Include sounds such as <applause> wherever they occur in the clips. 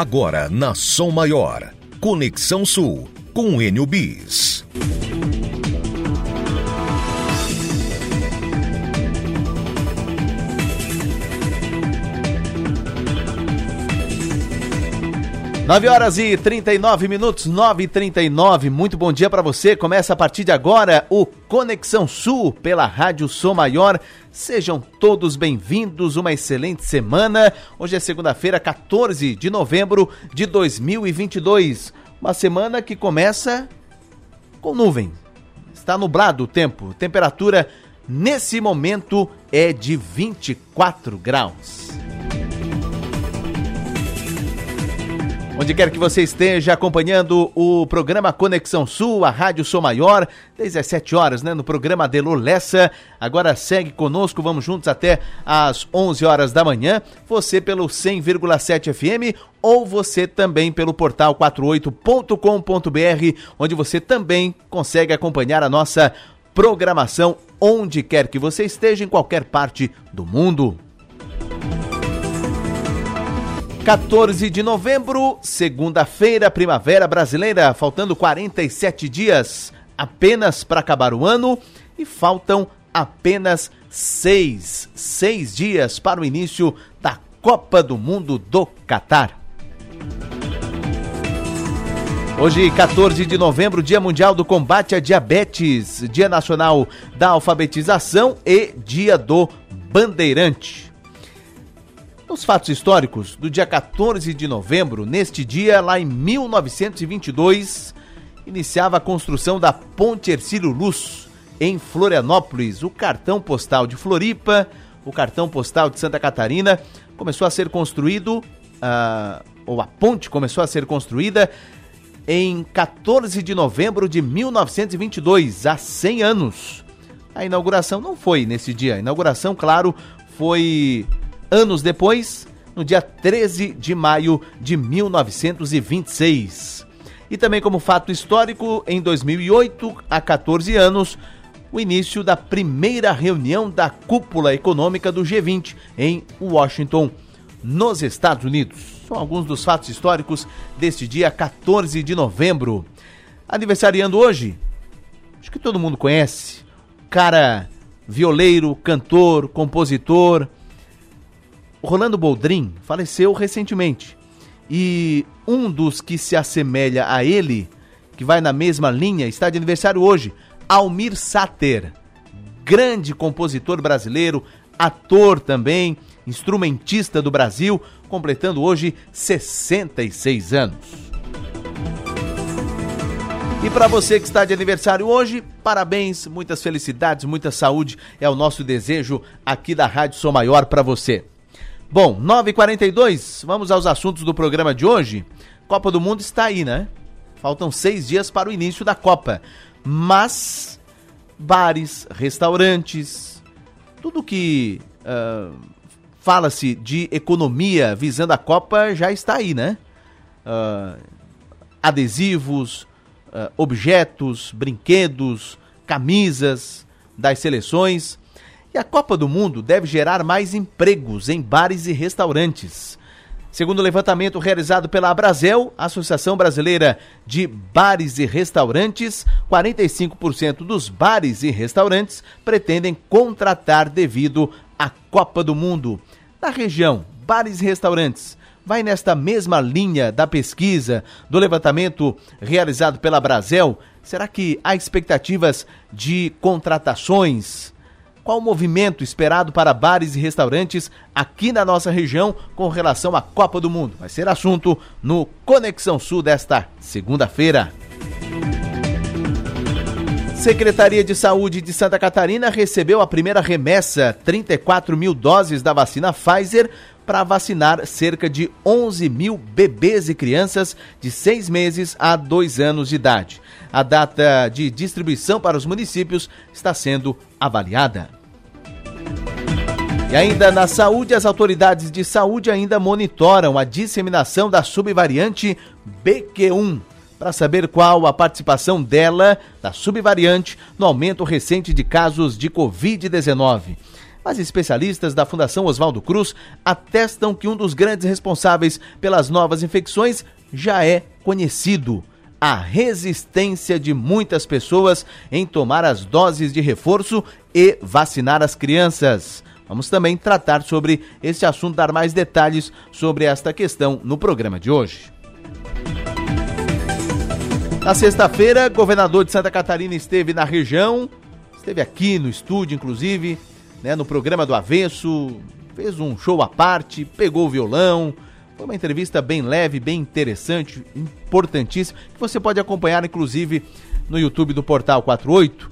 Agora na Som Maior. Conexão Sul com Enio Bis. Nove horas e 39 minutos, nove e trinta e nove. Muito bom dia para você. Começa a partir de agora o Conexão Sul pela Rádio Som Maior. Sejam todos bem-vindos. Uma excelente semana. Hoje é segunda-feira, 14 de novembro de 2022. Uma semana que começa com nuvem. Está nublado o tempo. Temperatura nesse momento é de 24 graus. Onde quer que você esteja acompanhando o programa Conexão Sul, a Rádio Sou Maior, desde as 7 horas, né, no programa Delor Lessa. Agora segue conosco, vamos juntos até às 11 horas da manhã. Você pelo 100,7 FM ou você também pelo portal 48.com.br, onde você também consegue acompanhar a nossa programação onde quer que você esteja em qualquer parte do mundo. 14 de novembro, segunda-feira, primavera brasileira, faltando 47 dias apenas para acabar o ano e faltam apenas seis, seis dias para o início da Copa do Mundo do Catar. Hoje, 14 de novembro, Dia Mundial do Combate à Diabetes, Dia Nacional da Alfabetização e Dia do Bandeirante. Os fatos históricos do dia 14 de novembro, neste dia, lá em 1922, iniciava a construção da Ponte Ercílio Luz, em Florianópolis. O cartão postal de Floripa, o cartão postal de Santa Catarina, começou a ser construído, uh, ou a ponte começou a ser construída em 14 de novembro de 1922, há 100 anos. A inauguração não foi nesse dia. A inauguração, claro, foi anos depois, no dia 13 de maio de 1926. E também como fato histórico, em 2008, há 14 anos, o início da primeira reunião da cúpula econômica do G20 em Washington, nos Estados Unidos. São alguns dos fatos históricos deste dia 14 de novembro. Aniversariando hoje, acho que todo mundo conhece, cara violeiro, cantor, compositor, Rolando Boldrin faleceu recentemente. E um dos que se assemelha a ele, que vai na mesma linha, está de aniversário hoje, Almir Sater, grande compositor brasileiro, ator também, instrumentista do Brasil, completando hoje 66 anos. E para você que está de aniversário hoje, parabéns, muitas felicidades, muita saúde é o nosso desejo aqui da Rádio Sou Maior para você. Bom, 9h42, vamos aos assuntos do programa de hoje. Copa do Mundo está aí, né? Faltam seis dias para o início da Copa. Mas bares, restaurantes, tudo que uh, fala-se de economia visando a Copa já está aí, né? Uh, adesivos, uh, objetos, brinquedos, camisas das seleções e a Copa do Mundo deve gerar mais empregos em bares e restaurantes. Segundo o levantamento realizado pela Abrazel, Associação Brasileira de Bares e Restaurantes, 45% dos bares e restaurantes pretendem contratar devido à Copa do Mundo. Na região, bares e restaurantes vai nesta mesma linha da pesquisa do levantamento realizado pela Abrazel? Será que há expectativas de contratações? Qual o movimento esperado para bares e restaurantes aqui na nossa região com relação à Copa do Mundo? Vai ser assunto no Conexão Sul desta segunda-feira. Secretaria de Saúde de Santa Catarina recebeu a primeira remessa, 34 mil doses da vacina Pfizer, para vacinar cerca de 11 mil bebês e crianças de seis meses a dois anos de idade. A data de distribuição para os municípios está sendo avaliada. E ainda na saúde, as autoridades de saúde ainda monitoram a disseminação da subvariante BQ1 para saber qual a participação dela, da subvariante, no aumento recente de casos de Covid-19. Mas especialistas da Fundação Oswaldo Cruz atestam que um dos grandes responsáveis pelas novas infecções já é conhecido a resistência de muitas pessoas em tomar as doses de reforço e vacinar as crianças. Vamos também tratar sobre esse assunto, dar mais detalhes sobre esta questão no programa de hoje. Na sexta-feira, governador de Santa Catarina esteve na região, esteve aqui no estúdio, inclusive, né, no programa do Avesso, fez um show à parte, pegou o violão, foi uma entrevista bem leve, bem interessante, importantíssima, que você pode acompanhar inclusive no YouTube do Portal 48.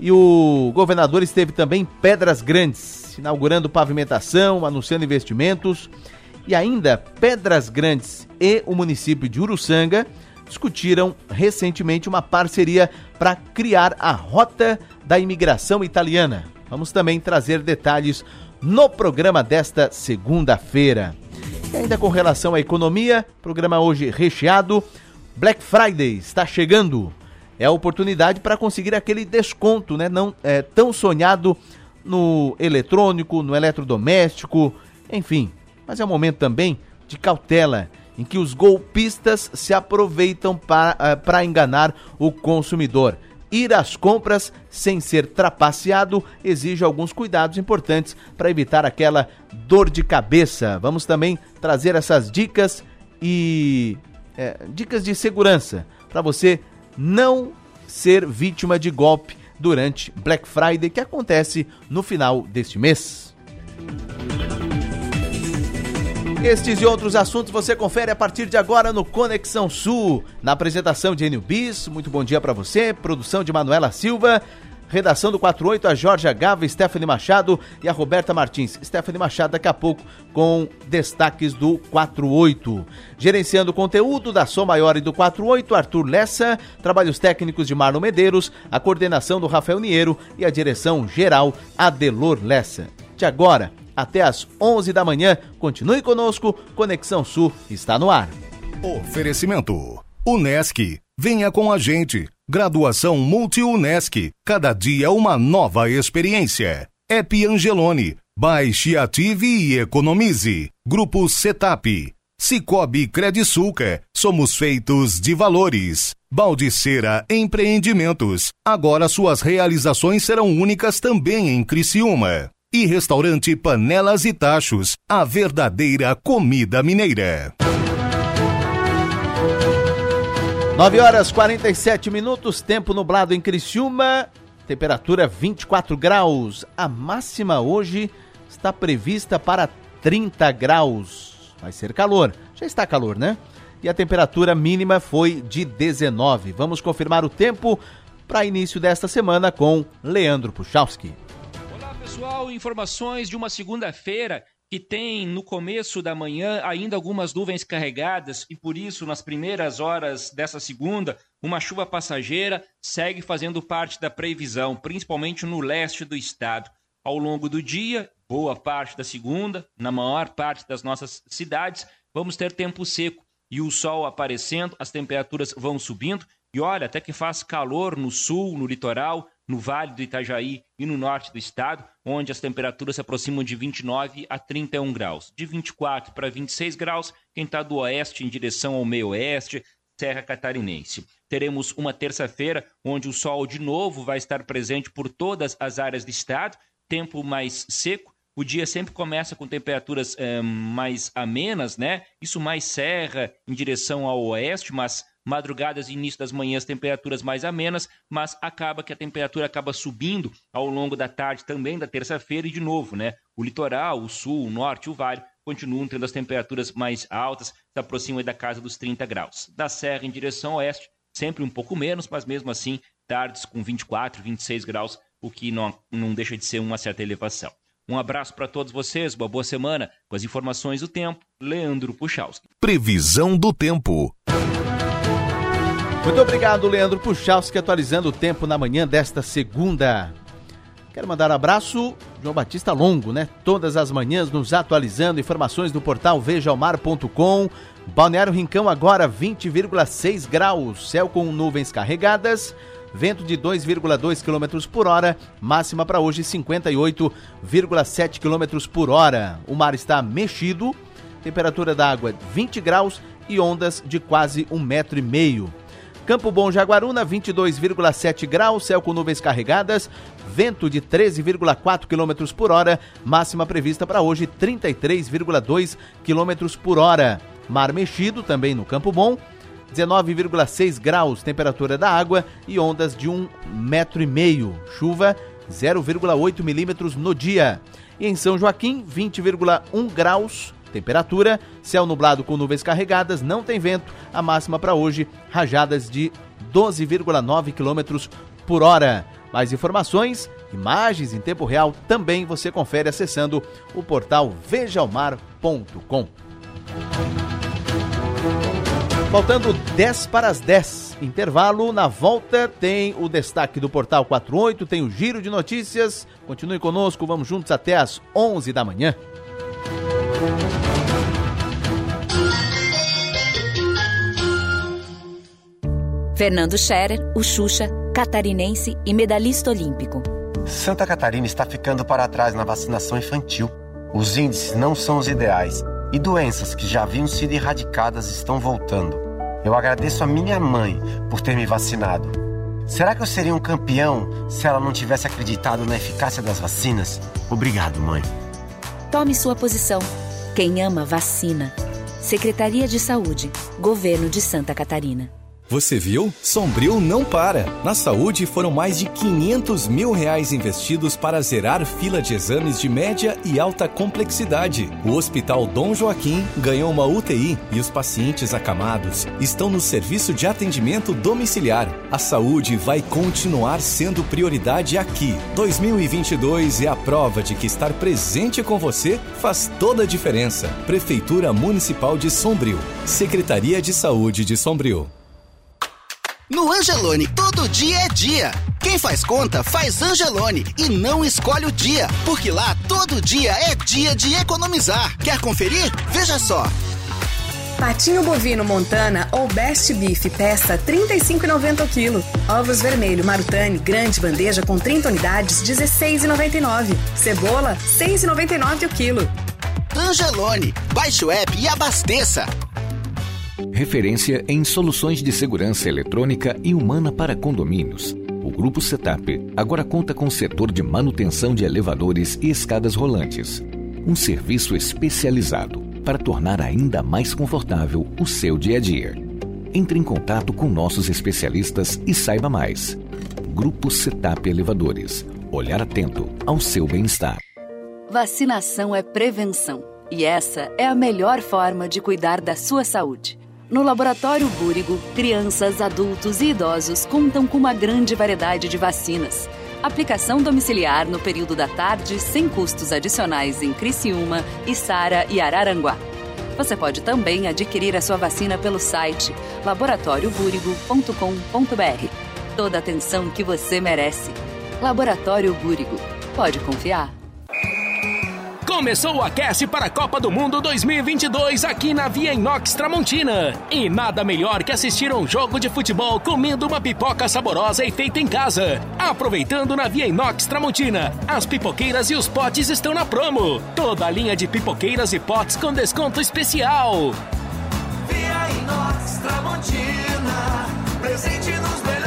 E o governador esteve também em Pedras Grandes, inaugurando pavimentação, anunciando investimentos. E ainda Pedras Grandes e o município de Uruçanga discutiram recentemente uma parceria para criar a Rota da Imigração Italiana. Vamos também trazer detalhes no programa desta segunda-feira. E ainda com relação à economia, programa hoje recheado. Black Friday está chegando. É a oportunidade para conseguir aquele desconto, né? Não é tão sonhado no eletrônico, no eletrodoméstico, enfim. Mas é um momento também de cautela, em que os golpistas se aproveitam para, uh, para enganar o consumidor. Ir às compras sem ser trapaceado exige alguns cuidados importantes para evitar aquela dor de cabeça. Vamos também trazer essas dicas e é, dicas de segurança para você não ser vítima de golpe durante Black Friday que acontece no final deste mês. Estes e outros assuntos você confere a partir de agora no Conexão Sul, na apresentação de Enio Bis. Muito bom dia para você, produção de Manuela Silva, redação do 48, a Jorge Gava, Stephanie Machado e a Roberta Martins. Stephanie Machado daqui a pouco com destaques do 48. Gerenciando o conteúdo da Som Maior e do 48, Arthur Lessa, trabalhos técnicos de Marlon Medeiros, a coordenação do Rafael Niero e a direção geral Adelor Lessa. De agora, até às 11 da manhã. Continue conosco, Conexão Sul está no ar. Oferecimento: Unesc. Venha com a gente. Graduação Multi-Unesc. Cada dia uma nova experiência. Ep Angelone. Baixe, ative e economize. Grupo Setap. Cicobi Credisulca. Somos feitos de valores. Baldiceira Empreendimentos. Agora suas realizações serão únicas também em Criciúma e restaurante Panelas e Tachos, a verdadeira comida mineira. 9 horas 47 minutos, tempo nublado em Criciúma, temperatura 24 graus. A máxima hoje está prevista para 30 graus. Vai ser calor. Já está calor, né? E a temperatura mínima foi de 19. Vamos confirmar o tempo para início desta semana com Leandro Puchalski pessoal, informações de uma segunda-feira que tem no começo da manhã ainda algumas nuvens carregadas e por isso nas primeiras horas dessa segunda, uma chuva passageira segue fazendo parte da previsão, principalmente no leste do estado. Ao longo do dia, boa parte da segunda, na maior parte das nossas cidades, vamos ter tempo seco e o sol aparecendo, as temperaturas vão subindo e olha, até que faz calor no sul, no litoral, no Vale do Itajaí e no norte do estado, onde as temperaturas se aproximam de 29 a 31 graus. De 24 para 26 graus, quem está do oeste em direção ao meio-oeste, Serra Catarinense. Teremos uma terça-feira onde o sol de novo vai estar presente por todas as áreas do estado, tempo mais seco. O dia sempre começa com temperaturas é, mais amenas, né? Isso mais serra em direção ao oeste, mas madrugadas e início das manhãs temperaturas mais amenas, mas acaba que a temperatura acaba subindo ao longo da tarde também da terça-feira e de novo, né? O litoral, o sul, o norte, o vale continuam tendo as temperaturas mais altas, se aproximam da casa dos 30 graus. Da serra em direção oeste, sempre um pouco menos, mas mesmo assim, tardes com 24, 26 graus, o que não, não deixa de ser uma certa elevação. Um abraço para todos vocês, uma boa semana. Com as informações do tempo, Leandro Puchalski. Previsão do tempo. Muito obrigado, Leandro Puchalski, atualizando o tempo na manhã desta segunda. Quero mandar um abraço, João Batista Longo, né? Todas as manhãs nos atualizando informações do portal vejaomar.com. Balneário Rincão agora 20,6 graus, céu com nuvens carregadas. vento de 2,2 km por hora, máxima para hoje 58,7 km por hora. O mar está mexido, temperatura da água 20 graus e ondas de quase um metro e meio. Campo Bom Jaguaruna, 22,7 graus, céu com nuvens carregadas, vento de 13,4 km por hora, máxima prevista para hoje 33,2 km por hora. Mar mexido também no Campo Bom, 19,6 graus, temperatura da água e ondas de um metro e meio. Chuva 0,8 milímetros no dia. E em São Joaquim, 20,1 graus, temperatura, céu nublado com nuvens carregadas, não tem vento. A máxima para hoje, rajadas de 12,9 quilômetros por hora. Mais informações, imagens em tempo real também você confere acessando o portal vejaomar.com. Faltando 10 para as 10. Intervalo, na volta tem o destaque do Portal 48, tem o giro de notícias. Continue conosco, vamos juntos até as 11 da manhã. Fernando Scherer, o Xuxa, catarinense e medalhista olímpico. Santa Catarina está ficando para trás na vacinação infantil. Os índices não são os ideais e doenças que já haviam sido erradicadas estão voltando. Eu agradeço a minha mãe por ter me vacinado. Será que eu seria um campeão se ela não tivesse acreditado na eficácia das vacinas? Obrigado, mãe. Tome sua posição. Quem ama, vacina. Secretaria de Saúde, Governo de Santa Catarina. Você viu? Sombrio não para. Na saúde foram mais de 500 mil reais investidos para zerar fila de exames de média e alta complexidade. O Hospital Dom Joaquim ganhou uma UTI e os pacientes acamados estão no serviço de atendimento domiciliar. A saúde vai continuar sendo prioridade aqui. 2022 é a prova de que estar presente com você faz toda a diferença. Prefeitura Municipal de Sombrio. Secretaria de Saúde de Sombrio. No Angelone, todo dia é dia. Quem faz conta, faz Angelone e não escolhe o dia, porque lá todo dia é dia de economizar. Quer conferir? Veja só. Patinho bovino Montana ou Best Beef peça 35,90 o quilo. Ovos vermelho Marutani grande bandeja com 30 unidades 16,99. Cebola 6,99 o quilo. Angelone, baixe o app e abasteça. Referência em soluções de segurança eletrônica e humana para condomínios. O Grupo Setup agora conta com o setor de manutenção de elevadores e escadas rolantes. Um serviço especializado para tornar ainda mais confortável o seu dia a dia. Entre em contato com nossos especialistas e saiba mais. Grupo Setup Elevadores. Olhar atento ao seu bem-estar. Vacinação é prevenção. E essa é a melhor forma de cuidar da sua saúde. No Laboratório Búrigo, crianças, adultos e idosos contam com uma grande variedade de vacinas. Aplicação domiciliar no período da tarde, sem custos adicionais em Criciúma, Içara e Araranguá. Você pode também adquirir a sua vacina pelo site laboratoriobúrigo.com.br. Toda a atenção que você merece. Laboratório Búrigo. Pode confiar. Começou o aquece para a Copa do Mundo 2022 aqui na Via Inox Tramontina. E nada melhor que assistir um jogo de futebol comendo uma pipoca saborosa e feita em casa. Aproveitando na Via Inox Tramontina, as pipoqueiras e os potes estão na promo. Toda a linha de pipoqueiras e potes com desconto especial. Via Inox Tramontina, presente nos melhores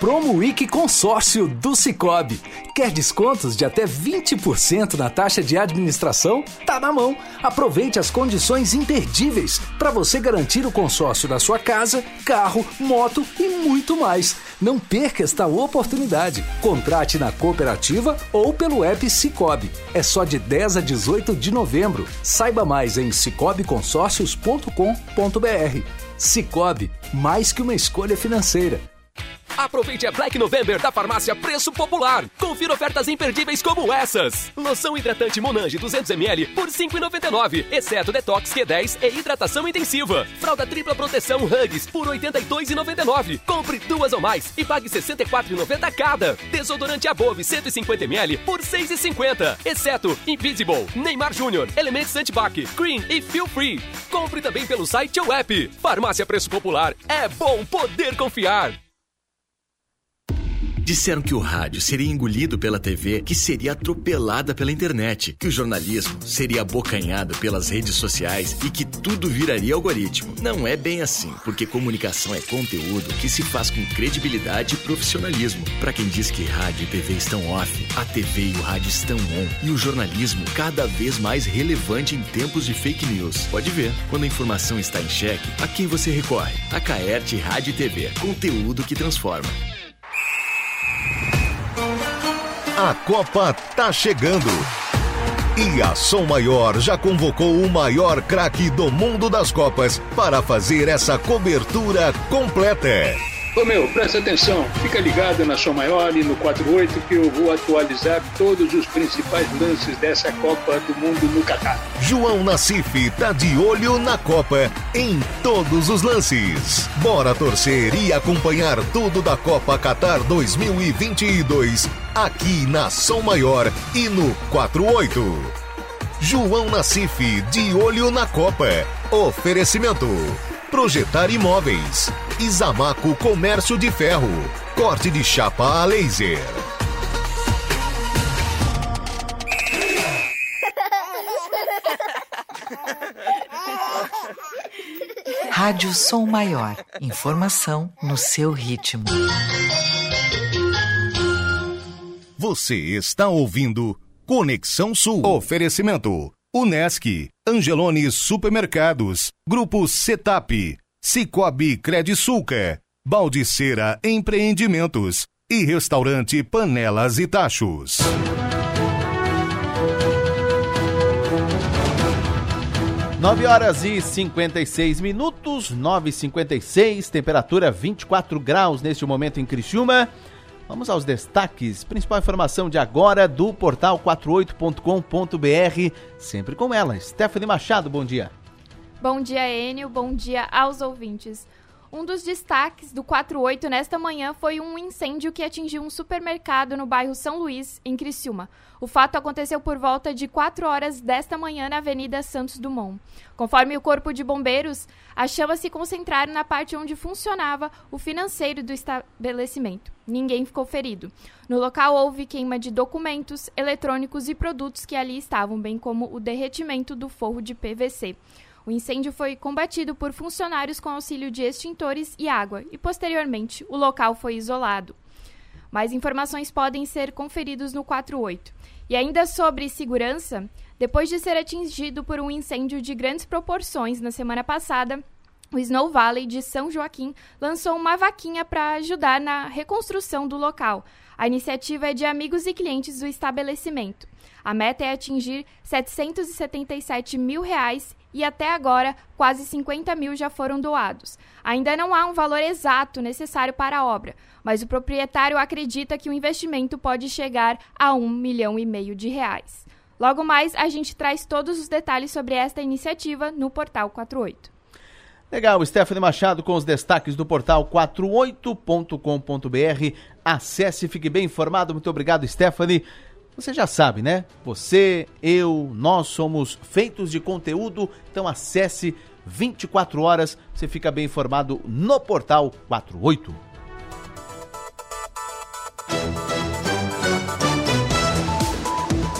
Promo Week Consórcio do Cicobi. Quer descontos de até 20% na taxa de administração? Tá na mão. Aproveite as condições imperdíveis para você garantir o consórcio da sua casa, carro, moto e muito mais. Não perca esta oportunidade. Contrate na cooperativa ou pelo app Cicobi. É só de 10 a 18 de novembro. Saiba mais em cicobiconsórcios.com.br. Cicobi, mais que uma escolha financeira. Aproveite a Black November da farmácia Preço Popular. Confira ofertas imperdíveis como essas. Loção hidratante Monange 200ml por R$ 5,99, exceto Detox Q10 e hidratação intensiva. Fralda tripla proteção Hugs por R$ 82,99. Compre duas ou mais e pague R$ 64,90 cada. Desodorante Above 150ml por R$ 6,50, exceto Invisible, Neymar Júnior, Elementos Antibac, Cream e Feel Free. Compre também pelo site ou app. Farmácia Preço Popular. É bom poder confiar. Disseram que o rádio seria engolido pela TV, que seria atropelada pela internet, que o jornalismo seria abocanhado pelas redes sociais e que tudo viraria algoritmo. Não é bem assim, porque comunicação é conteúdo que se faz com credibilidade e profissionalismo. Para quem diz que rádio e TV estão off, a TV e o rádio estão on e o jornalismo cada vez mais relevante em tempos de fake news. Pode ver, quando a informação está em xeque, a quem você recorre? A Caerte Rádio e TV, conteúdo que transforma. A Copa tá chegando. E a Som Maior já convocou o maior craque do mundo das Copas para fazer essa cobertura completa. Ô meu, presta atenção, fica ligado na Som Maior e no 48 que eu vou atualizar todos os principais lances dessa Copa do Mundo no Catar. João Nassif tá de olho na Copa em todos os lances. Bora torcer e acompanhar tudo da Copa Qatar 2022 aqui na Som Maior e no 48. João Nassif de olho na Copa. Oferecimento. Projetar Imóveis. Isamaco Comércio de Ferro. Corte de chapa a laser. Rádio Som Maior. Informação no seu ritmo. Você está ouvindo Conexão Sul. Oferecimento. Unesc, Angelone Supermercados, Grupo Setap, Cicobi Credisulca, Baldiceira Empreendimentos e Restaurante Panelas e Tachos. Nove horas e 56 minutos, 9 e 56 temperatura 24 graus neste momento em Criciúma. Vamos aos destaques. Principal informação de agora do portal 48.com.br. Sempre com ela, Stephanie Machado. Bom dia. Bom dia, Enio. Bom dia aos ouvintes. Um dos destaques do 48 nesta manhã foi um incêndio que atingiu um supermercado no bairro São Luís, em Criciúma. O fato aconteceu por volta de 4 horas desta manhã na Avenida Santos Dumont. Conforme o Corpo de Bombeiros, as chamas se concentraram na parte onde funcionava o financeiro do estabelecimento. Ninguém ficou ferido. No local houve queima de documentos, eletrônicos e produtos que ali estavam, bem como o derretimento do forro de PVC. O incêndio foi combatido por funcionários com auxílio de extintores e água e, posteriormente, o local foi isolado. Mais informações podem ser conferidas no 48. E ainda sobre segurança, depois de ser atingido por um incêndio de grandes proporções na semana passada, o Snow Valley de São Joaquim lançou uma vaquinha para ajudar na reconstrução do local. A iniciativa é de amigos e clientes do estabelecimento. A meta é atingir 777 mil reais e até agora quase 50 mil já foram doados. Ainda não há um valor exato necessário para a obra, mas o proprietário acredita que o investimento pode chegar a um milhão e meio de reais. Logo mais, a gente traz todos os detalhes sobre esta iniciativa no Portal 48. Legal, Stephanie Machado com os destaques do portal 48.com.br. Acesse fique bem informado. Muito obrigado, Stephanie. Você já sabe, né? Você, eu, nós somos feitos de conteúdo, então acesse 24 horas, você fica bem informado no portal 48.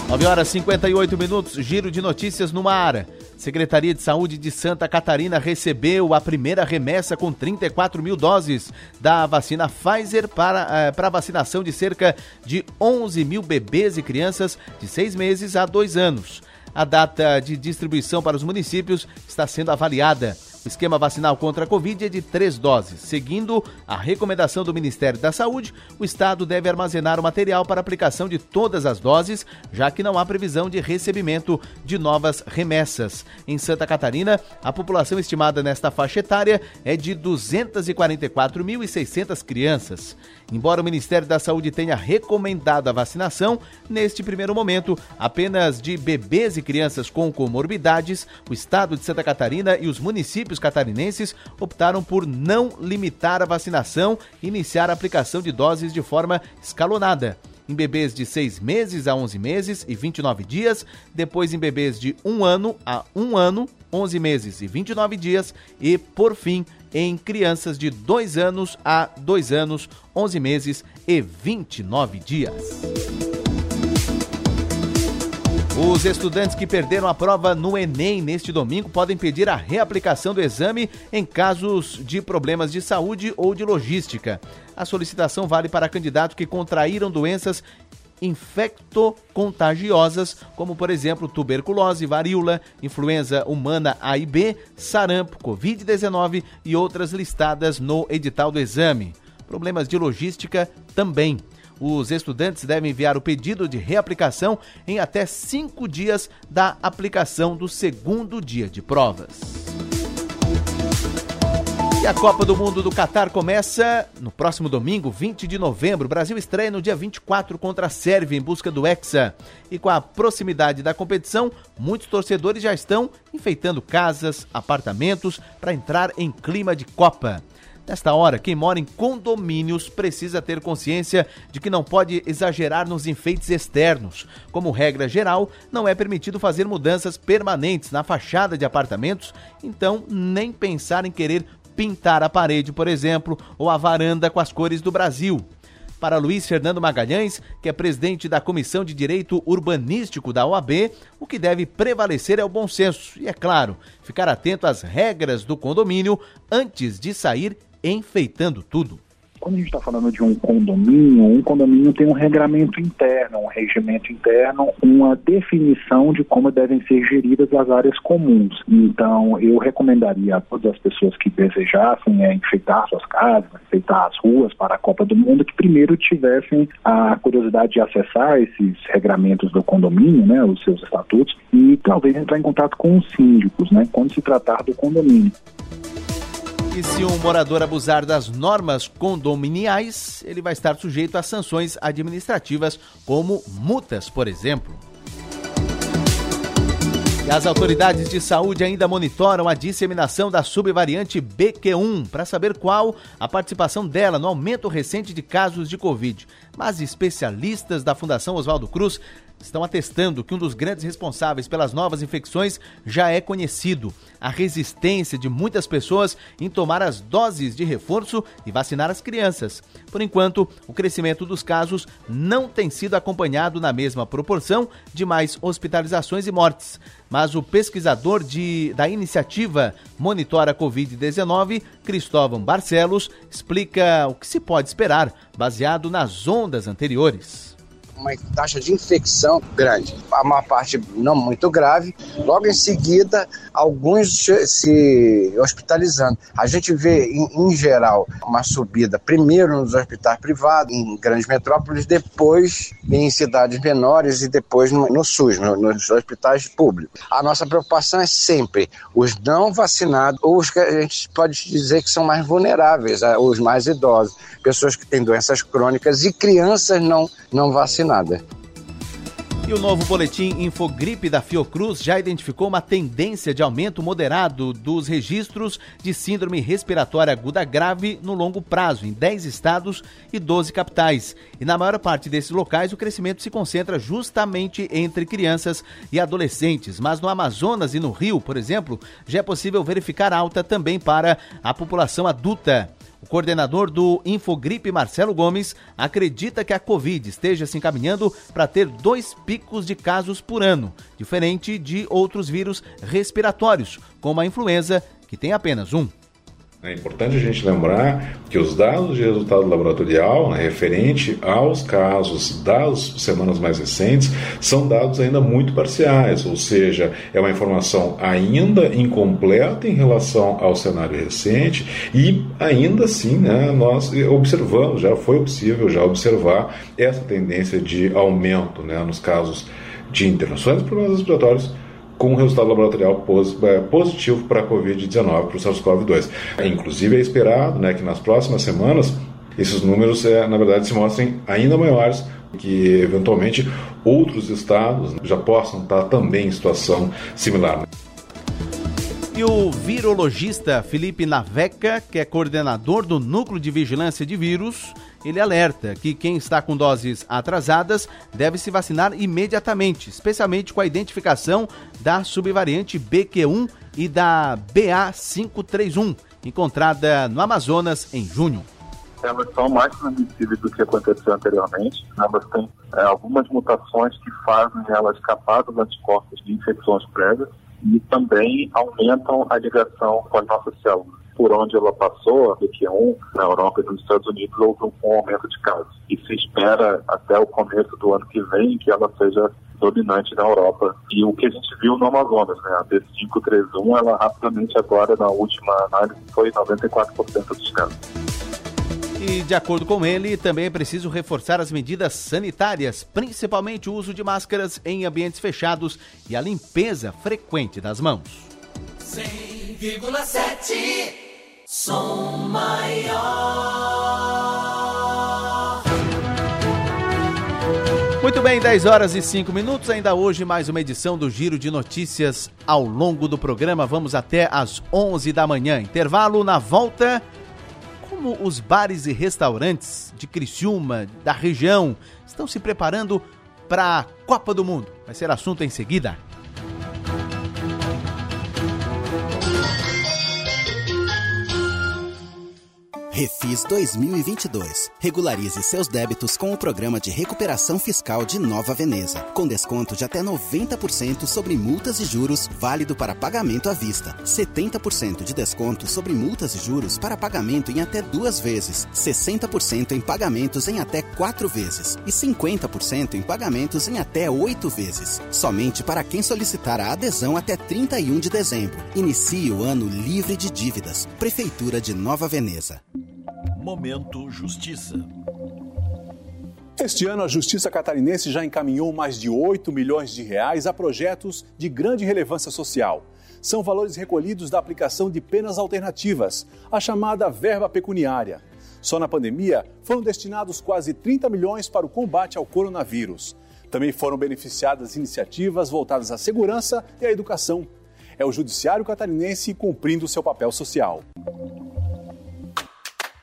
Nove horas e 58 minutos, giro de notícias no mar. Secretaria de Saúde de Santa Catarina recebeu a primeira remessa com 34 mil doses da vacina Pfizer para, eh, para vacinação de cerca de 11 mil bebês e crianças de seis meses a dois anos. A data de distribuição para os municípios está sendo avaliada. O esquema vacinal contra a Covid é de três doses. Seguindo a recomendação do Ministério da Saúde, o Estado deve armazenar o material para aplicação de todas as doses, já que não há previsão de recebimento de novas remessas. Em Santa Catarina, a população estimada nesta faixa etária é de 244.600 crianças. Embora o Ministério da Saúde tenha recomendado a vacinação, neste primeiro momento, apenas de bebês e crianças com comorbidades, o estado de Santa Catarina e os municípios catarinenses optaram por não limitar a vacinação e iniciar a aplicação de doses de forma escalonada. Em bebês de 6 meses a 11 meses e 29 dias, depois em bebês de 1 ano a 1 ano, 11 meses e 29 dias e, por fim, em crianças de 2 anos a 2 anos, 11 meses e 29 dias. Os estudantes que perderam a prova no Enem neste domingo podem pedir a reaplicação do exame em casos de problemas de saúde ou de logística. A solicitação vale para candidatos que contraíram doenças infectocontagiosas, como por exemplo tuberculose, varíola, influenza humana A e B, sarampo, Covid-19 e outras listadas no edital do exame. Problemas de logística também. Os estudantes devem enviar o pedido de reaplicação em até cinco dias da aplicação do segundo dia de provas. E a Copa do Mundo do Catar começa no próximo domingo, 20 de novembro. O Brasil estreia no dia 24 contra a Sérvia em busca do Hexa. E com a proximidade da competição, muitos torcedores já estão enfeitando casas, apartamentos para entrar em clima de Copa. Nesta hora, quem mora em condomínios precisa ter consciência de que não pode exagerar nos enfeites externos. Como regra geral, não é permitido fazer mudanças permanentes na fachada de apartamentos, então nem pensar em querer pintar a parede, por exemplo, ou a varanda com as cores do Brasil. Para Luiz Fernando Magalhães, que é presidente da Comissão de Direito Urbanístico da OAB, o que deve prevalecer é o bom senso e, é claro, ficar atento às regras do condomínio antes de sair enfeitando tudo. Quando a gente está falando de um condomínio, um condomínio tem um regramento interno, um regimento interno, uma definição de como devem ser geridas as áreas comuns. Então, eu recomendaria a todas as pessoas que desejassem é, enfeitar suas casas, enfeitar as ruas para a Copa do Mundo, que primeiro tivessem a curiosidade de acessar esses regramentos do condomínio, né, os seus estatutos, e talvez entrar em contato com os síndicos, né, quando se tratar do condomínio. E se um morador abusar das normas condominiais, ele vai estar sujeito a sanções administrativas, como multas, por exemplo. E as autoridades de saúde ainda monitoram a disseminação da subvariante BQ1 para saber qual a participação dela no aumento recente de casos de Covid. Mas especialistas da Fundação Oswaldo Cruz estão atestando que um dos grandes responsáveis pelas novas infecções já é conhecido: a resistência de muitas pessoas em tomar as doses de reforço e vacinar as crianças. Por enquanto, o crescimento dos casos não tem sido acompanhado na mesma proporção de mais hospitalizações e mortes. Mas o pesquisador de, da iniciativa Monitora Covid-19, Cristóvão Barcelos, explica o que se pode esperar baseado nas ondas anteriores uma taxa de infecção grande. A maior parte não muito grave. Logo em seguida, alguns se hospitalizando. A gente vê, em, em geral, uma subida primeiro nos hospitais privados, em grandes metrópoles, depois em cidades menores e depois no, no SUS, no, nos hospitais públicos. A nossa preocupação é sempre os não vacinados ou os que a gente pode dizer que são mais vulneráveis, os mais idosos, pessoas que têm doenças crônicas e crianças não, não vacinadas nada. E o novo boletim Infogripe da Fiocruz já identificou uma tendência de aumento moderado dos registros de síndrome respiratória aguda grave no longo prazo, em 10 estados e 12 capitais. E na maior parte desses locais, o crescimento se concentra justamente entre crianças e adolescentes. Mas no Amazonas e no Rio, por exemplo, já é possível verificar alta também para a população adulta. O coordenador do Infogripe, Marcelo Gomes, acredita que a Covid esteja se encaminhando para ter dois picos de casos por ano, diferente de outros vírus respiratórios, como a influenza, que tem apenas um. É importante a gente lembrar que os dados de resultado laboratorial, né, referente aos casos das semanas mais recentes, são dados ainda muito parciais, ou seja, é uma informação ainda incompleta em relação ao cenário recente e ainda assim né, nós observamos, já foi possível já observar essa tendência de aumento né, nos casos de internações de problemas respiratórios com resultado laboratorial é, positivo para a Covid-19, para o SARS-CoV-2. Inclusive é esperado né, que nas próximas semanas esses números, é, na verdade, se mostrem ainda maiores, que eventualmente outros estados já possam estar também em situação similar. E o virologista Felipe Naveca, que é coordenador do Núcleo de Vigilância de Vírus, ele alerta que quem está com doses atrasadas deve se vacinar imediatamente, especialmente com a identificação da subvariante BQ1 e da BA531, encontrada no Amazonas em junho elas são mais transmissíveis do que aconteceu anteriormente. Elas têm é, algumas mutações que fazem elas escapar dos anticorpos de infecções prévias e também aumentam a ligação com as nossas células por onde ela passou, a BQ1, na Europa e nos Estados Unidos, houve um aumento de casos. E se espera até o começo do ano que vem que ela seja dominante na Europa. E o que a gente viu no Amazonas, né? A B531, ela rapidamente agora, na última análise, foi 94% dos casos. E, de acordo com ele, também é preciso reforçar as medidas sanitárias, principalmente o uso de máscaras em ambientes fechados e a limpeza frequente das mãos. 100,7 Som Maior. Muito bem, 10 horas e 5 minutos. Ainda hoje, mais uma edição do Giro de Notícias ao longo do programa. Vamos até às 11 da manhã. Intervalo na volta. Como os bares e restaurantes de Criciúma, da região, estão se preparando para a Copa do Mundo? Vai ser assunto em seguida. Refis 2022. Regularize seus débitos com o programa de recuperação fiscal de Nova Veneza, com desconto de até 90% sobre multas e juros, válido para pagamento à vista. 70% de desconto sobre multas e juros para pagamento em até duas vezes, 60% em pagamentos em até quatro vezes e 50% em pagamentos em até oito vezes. Somente para quem solicitar a adesão até 31 de dezembro. Inicie o ano livre de dívidas. Prefeitura de Nova Veneza. Momento Justiça. Este ano, a Justiça Catarinense já encaminhou mais de 8 milhões de reais a projetos de grande relevância social. São valores recolhidos da aplicação de penas alternativas, a chamada verba pecuniária. Só na pandemia foram destinados quase 30 milhões para o combate ao coronavírus. Também foram beneficiadas iniciativas voltadas à segurança e à educação. É o Judiciário Catarinense cumprindo seu papel social.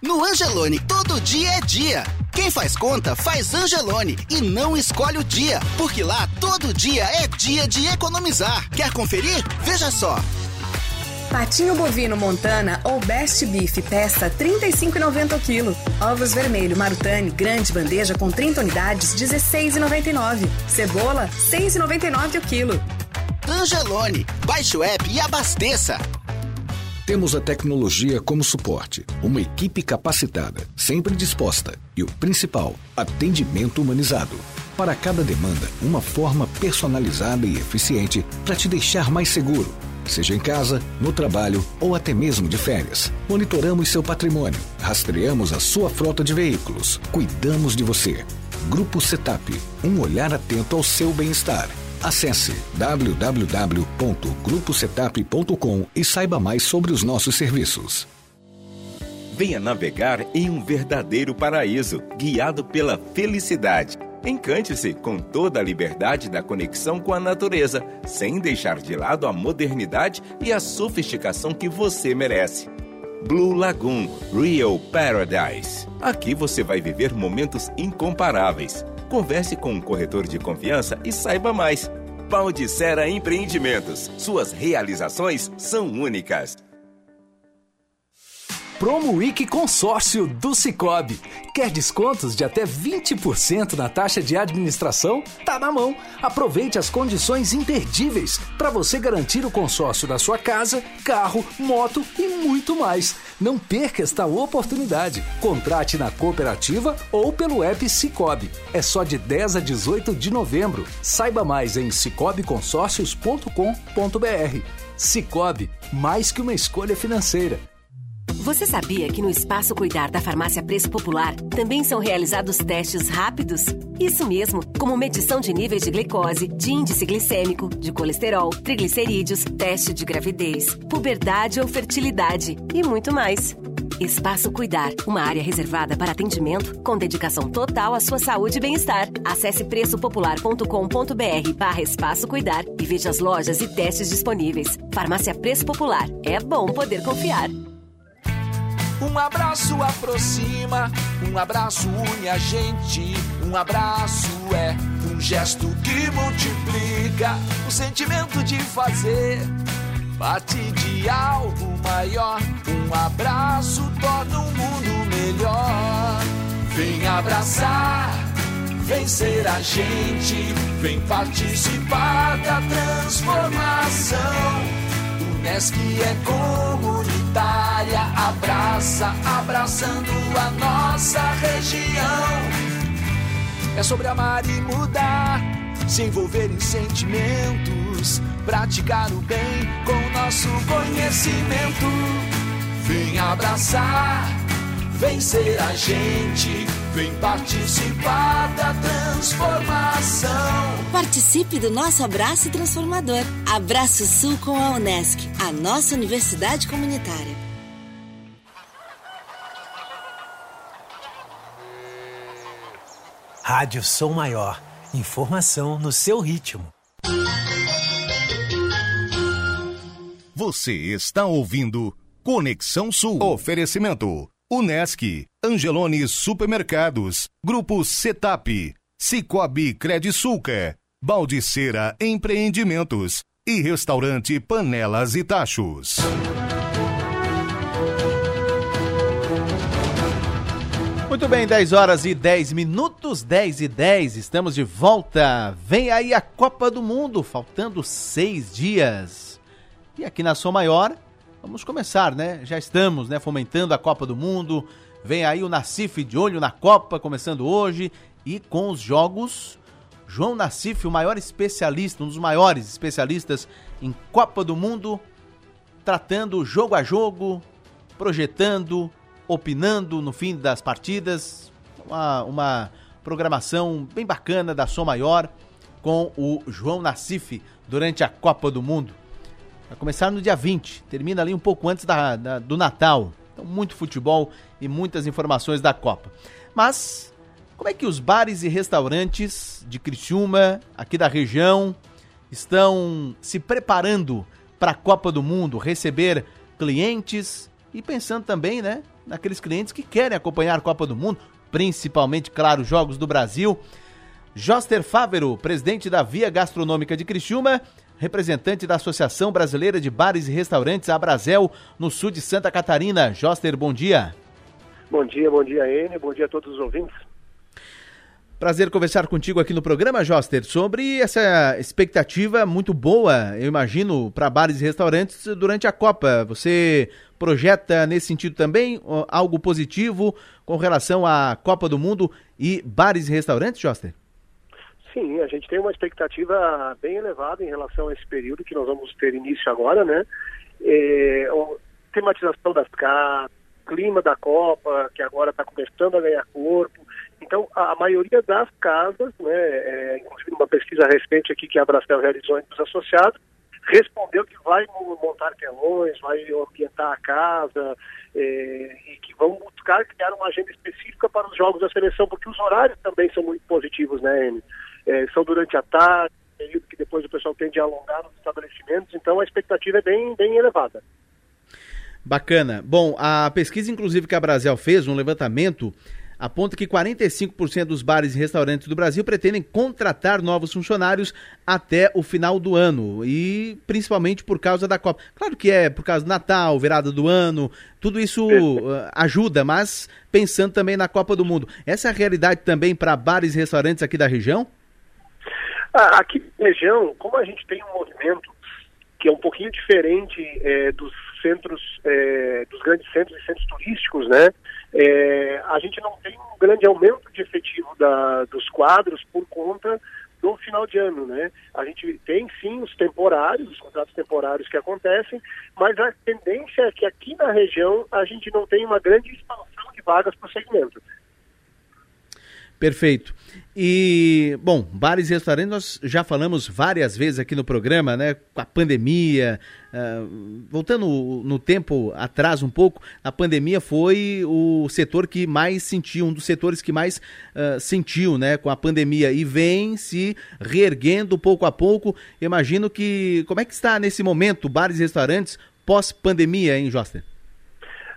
No Angelone, todo dia é dia. Quem faz conta, faz Angelone e não escolhe o dia, porque lá todo dia é dia de economizar. Quer conferir? Veja só. Patinho bovino Montana ou Best Beef peça 35,90 o quilo. Ovos vermelho Marutani grande bandeja com 30 unidades 16,99. Cebola 6,99 o quilo. Angelone, baixe o app e abasteça. Temos a tecnologia como suporte, uma equipe capacitada, sempre disposta e o principal, atendimento humanizado. Para cada demanda, uma forma personalizada e eficiente para te deixar mais seguro. Seja em casa, no trabalho ou até mesmo de férias. Monitoramos seu patrimônio, rastreamos a sua frota de veículos, cuidamos de você. Grupo Setup, um olhar atento ao seu bem-estar. Acesse www.gruposetup.com e saiba mais sobre os nossos serviços. Venha navegar em um verdadeiro paraíso, guiado pela felicidade. Encante-se com toda a liberdade da conexão com a natureza, sem deixar de lado a modernidade e a sofisticação que você merece. Blue Lagoon Real Paradise. Aqui você vai viver momentos incomparáveis Converse com um corretor de confiança e saiba mais. Sera Empreendimentos. Suas realizações são únicas. Promo Week Consórcio do Cicobi. Quer descontos de até 20% na taxa de administração? Tá na mão. Aproveite as condições imperdíveis para você garantir o consórcio da sua casa, carro, moto e muito mais. Não perca esta oportunidade. Contrate na cooperativa ou pelo app Cicobi. É só de 10 a 18 de novembro. Saiba mais em cicobiconsórcios.com.br. Cicobi, mais que uma escolha financeira. Você sabia que no Espaço Cuidar da Farmácia Preço Popular também são realizados testes rápidos? Isso mesmo, como medição de níveis de glicose, de índice glicêmico, de colesterol, triglicerídeos, teste de gravidez, puberdade ou fertilidade e muito mais. Espaço Cuidar, uma área reservada para atendimento com dedicação total à sua saúde e bem-estar. Acesse preçopopular.com.br barra Espaço Cuidar e veja as lojas e testes disponíveis. Farmácia Preço Popular. É bom poder confiar. Um abraço aproxima, um abraço une a gente. Um abraço é um gesto que multiplica o sentimento de fazer parte de algo maior. Um abraço torna o mundo melhor. Vem abraçar, vem ser a gente, vem participar da transformação. Unesc é comunitária, abraça, abraçando a nossa região. É sobre amar e mudar, se envolver em sentimentos, praticar o bem com nosso conhecimento. Vem abraçar, vem ser a gente, vem participar da transformação. Participe do nosso abraço transformador. Abraço Sul com a Unesc, a nossa universidade comunitária. Rádio Som Maior. Informação no seu ritmo. Você está ouvindo Conexão Sul. Oferecimento: Unesc, Angelone Supermercados, Grupo Setap, Cicobi Credisulca, Baldiceira Empreendimentos e Restaurante Panelas e Tachos. Muito bem, 10 horas e 10 minutos, 10 e 10, estamos de volta. Vem aí a Copa do Mundo, faltando seis dias. E aqui na Som Maior, vamos começar, né? Já estamos, né, fomentando a Copa do Mundo. Vem aí o Nacif de olho na Copa, começando hoje. E com os jogos, João Nacif, o maior especialista, um dos maiores especialistas em Copa do Mundo, tratando jogo a jogo, projetando, opinando no fim das partidas. Uma, uma programação bem bacana da Som Maior com o João Nassif durante a Copa do Mundo. Vai começar no dia 20, termina ali um pouco antes da, da, do Natal. Então, muito futebol e muitas informações da Copa. Mas, como é que os bares e restaurantes de Criciúma, aqui da região, estão se preparando para a Copa do Mundo, receber clientes e pensando também, né, naqueles clientes que querem acompanhar a Copa do Mundo, principalmente, claro, jogos do Brasil. Joster Fávero, presidente da Via Gastronômica de Criciúma, representante da Associação Brasileira de Bares e Restaurantes, Abrazel, no sul de Santa Catarina. Joster, bom dia. Bom dia, bom dia, Enio, bom dia a todos os ouvintes. Prazer conversar contigo aqui no programa, Joster, sobre essa expectativa muito boa, eu imagino, para bares e restaurantes durante a Copa. Você projeta nesse sentido também algo positivo com relação à Copa do Mundo e bares e restaurantes, Joster? Sim, a gente tem uma expectativa bem elevada em relação a esse período que nós vamos ter início agora, né? É, tematização das casas, clima da Copa, que agora está começando a ganhar corpo. Então, a, maioria das casas, né, é, inclusive uma pesquisa recente aqui que a Brastel realizou entre os associados, respondeu que vai montar telões, vai ambientar a casa é, e que vão buscar criar uma agenda específica para os jogos da seleção, porque os horários também são muito positivos, né, Amy? É, são durante a tarde, período que depois o pessoal tende a alongar nos estabelecimentos, então a expectativa é bem, bem elevada. Bacana. Bom, a pesquisa, inclusive, que a Brasil fez, um levantamento, aponta que 45% dos bares e restaurantes do Brasil pretendem contratar novos funcionários até o final do ano e principalmente por causa da Copa. Claro que é por causa do Natal, virada do ano, tudo isso uh, ajuda, mas pensando também na Copa do Mundo. Essa é a realidade também para bares e restaurantes aqui da região? Ah, aqui na região, como a gente tem um movimento que é um pouquinho diferente é, dos centros, é, dos grandes centros e centros turísticos, né? É, a gente não tem um grande aumento de efetivo da, dos quadros por conta do final de ano, né? A gente tem sim os temporários, os contratos temporários que acontecem, mas a tendência é que aqui na região a gente não tem uma grande expansão de vagas para o segmento. Perfeito. E, bom, bares e restaurantes nós já falamos várias vezes aqui no programa, né? Com a pandemia, uh, voltando no tempo atrás um pouco, a pandemia foi o setor que mais sentiu, um dos setores que mais uh, sentiu, né? Com a pandemia e vem se reerguendo pouco a pouco. Imagino que, como é que está nesse momento bares e restaurantes pós-pandemia, hein, Joster?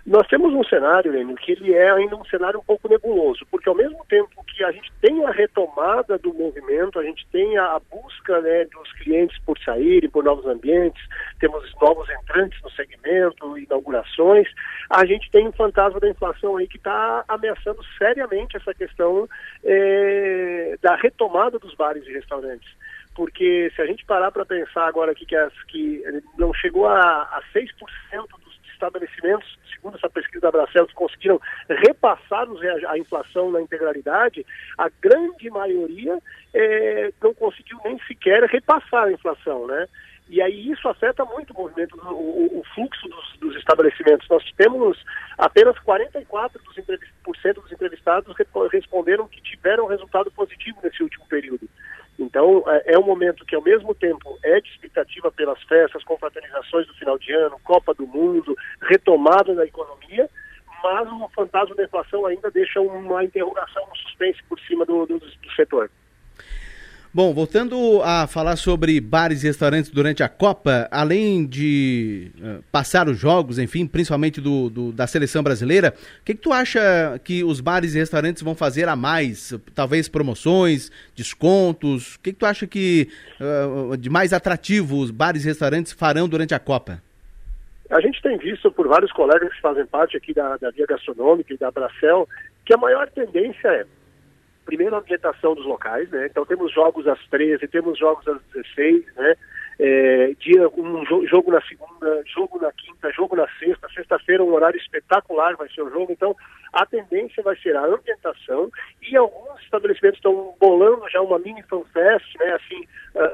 Nós temos um cenário, Lênin, que ele é ainda um cenário um pouco nebuloso, porque ao mesmo tempo que a gente tem a retomada do movimento, a gente tem a, busca né, dos clientes por saírem, por novos ambientes, temos novos entrantes no segmento, inaugurações, a gente tem um fantasma da inflação aí que está ameaçando seriamente essa questão é, da retomada dos bares e restaurantes. Porque se a gente parar para pensar agora aqui que, as, que não chegou a, a 6% dos estabelecimentos segundo essa pesquisa da Bracelos, conseguiram repassar a inflação na integralidade, a grande maioria é, não conseguiu nem sequer repassar a inflação, né? E aí isso afeta muito o movimento, o, o fluxo dos, dos, estabelecimentos. Nós temos apenas 44% dos, dos entrevistados responderam que tiveram resultado positivo nesse último período. Então, é, é um momento que, ao mesmo tempo, é de expectativa pelas festas, confraternizações do final de ano, Copa do Mundo, retomada da economia, mas o fantasma da inflação ainda deixa uma interrogação, um suspense por cima do, do, do setor. Bom, voltando a falar sobre bares e restaurantes durante a Copa, além de uh, passar os jogos, enfim, principalmente do, do da seleção brasileira, o que, que, tu acha que os bares e restaurantes vão fazer a mais? Talvez promoções, descontos? O que, que tu acha que uh, de mais atrativo os bares e restaurantes farão durante a Copa? A gente tem visto por vários colegas que fazem parte aqui da, da Via Gastronômica e da Bracel que a maior tendência é primeiro a ambientação dos locais, né? Então temos jogos às 13, temos jogos às 16, né? É, dia um jogo na segunda, jogo na quinta, jogo na sexta, sexta-feira um horário espetacular vai ser o jogo, então a tendência vai ser a ambientação e alguns estabelecimentos estão bolando já uma mini fanfest, né, assim,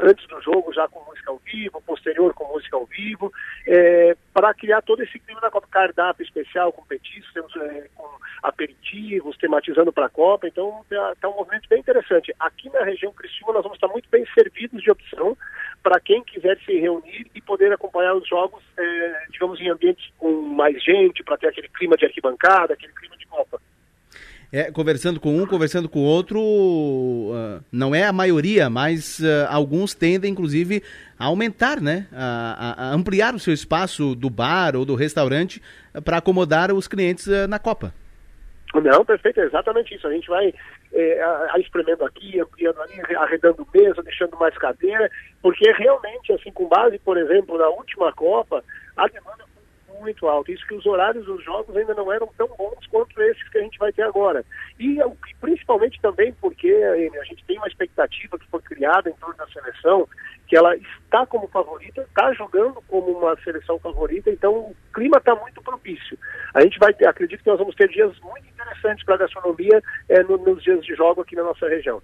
antes do jogo já com música ao vivo, posterior com música ao vivo, é, para criar todo esse clima da Copa, cardápio especial com petiscos, temos é, com aperitivos, tematizando para a Copa, então está tá um movimento bem interessante. Aqui na região Criciúma nós vamos estar muito bem servidos de opção para quem quiser se reunir e poder acompanhar os jogos, é, digamos, em ambientes com mais gente, para ter aquele clima de arquibancada, aquele clima de Copa. É, conversando com um, conversando com o outro, uh, não é a maioria, mas uh, alguns tendem, inclusive, a aumentar, né? A, a, ampliar o seu espaço do bar ou do restaurante uh, para acomodar os clientes na Copa. Não, perfeito, é exatamente isso. A gente vai é, a, a espremendo aqui, ampliando ali, arredando mesa, deixando mais cadeira, porque realmente, assim, com base, por exemplo, na última Copa, a demanda muito alta. Isso que os horários dos jogos ainda não eram tão bons quanto esses que a gente vai ter agora. E, e principalmente também porque a gente tem uma expectativa que foi criada em torno da seleção, que ela está como favorita, está jogando como uma seleção favorita, então o clima está muito propício. A gente vai ter, acredito que nós vamos ter dias muito interessantes para a gastronomia é, no, nos dias de jogo aqui na nossa região.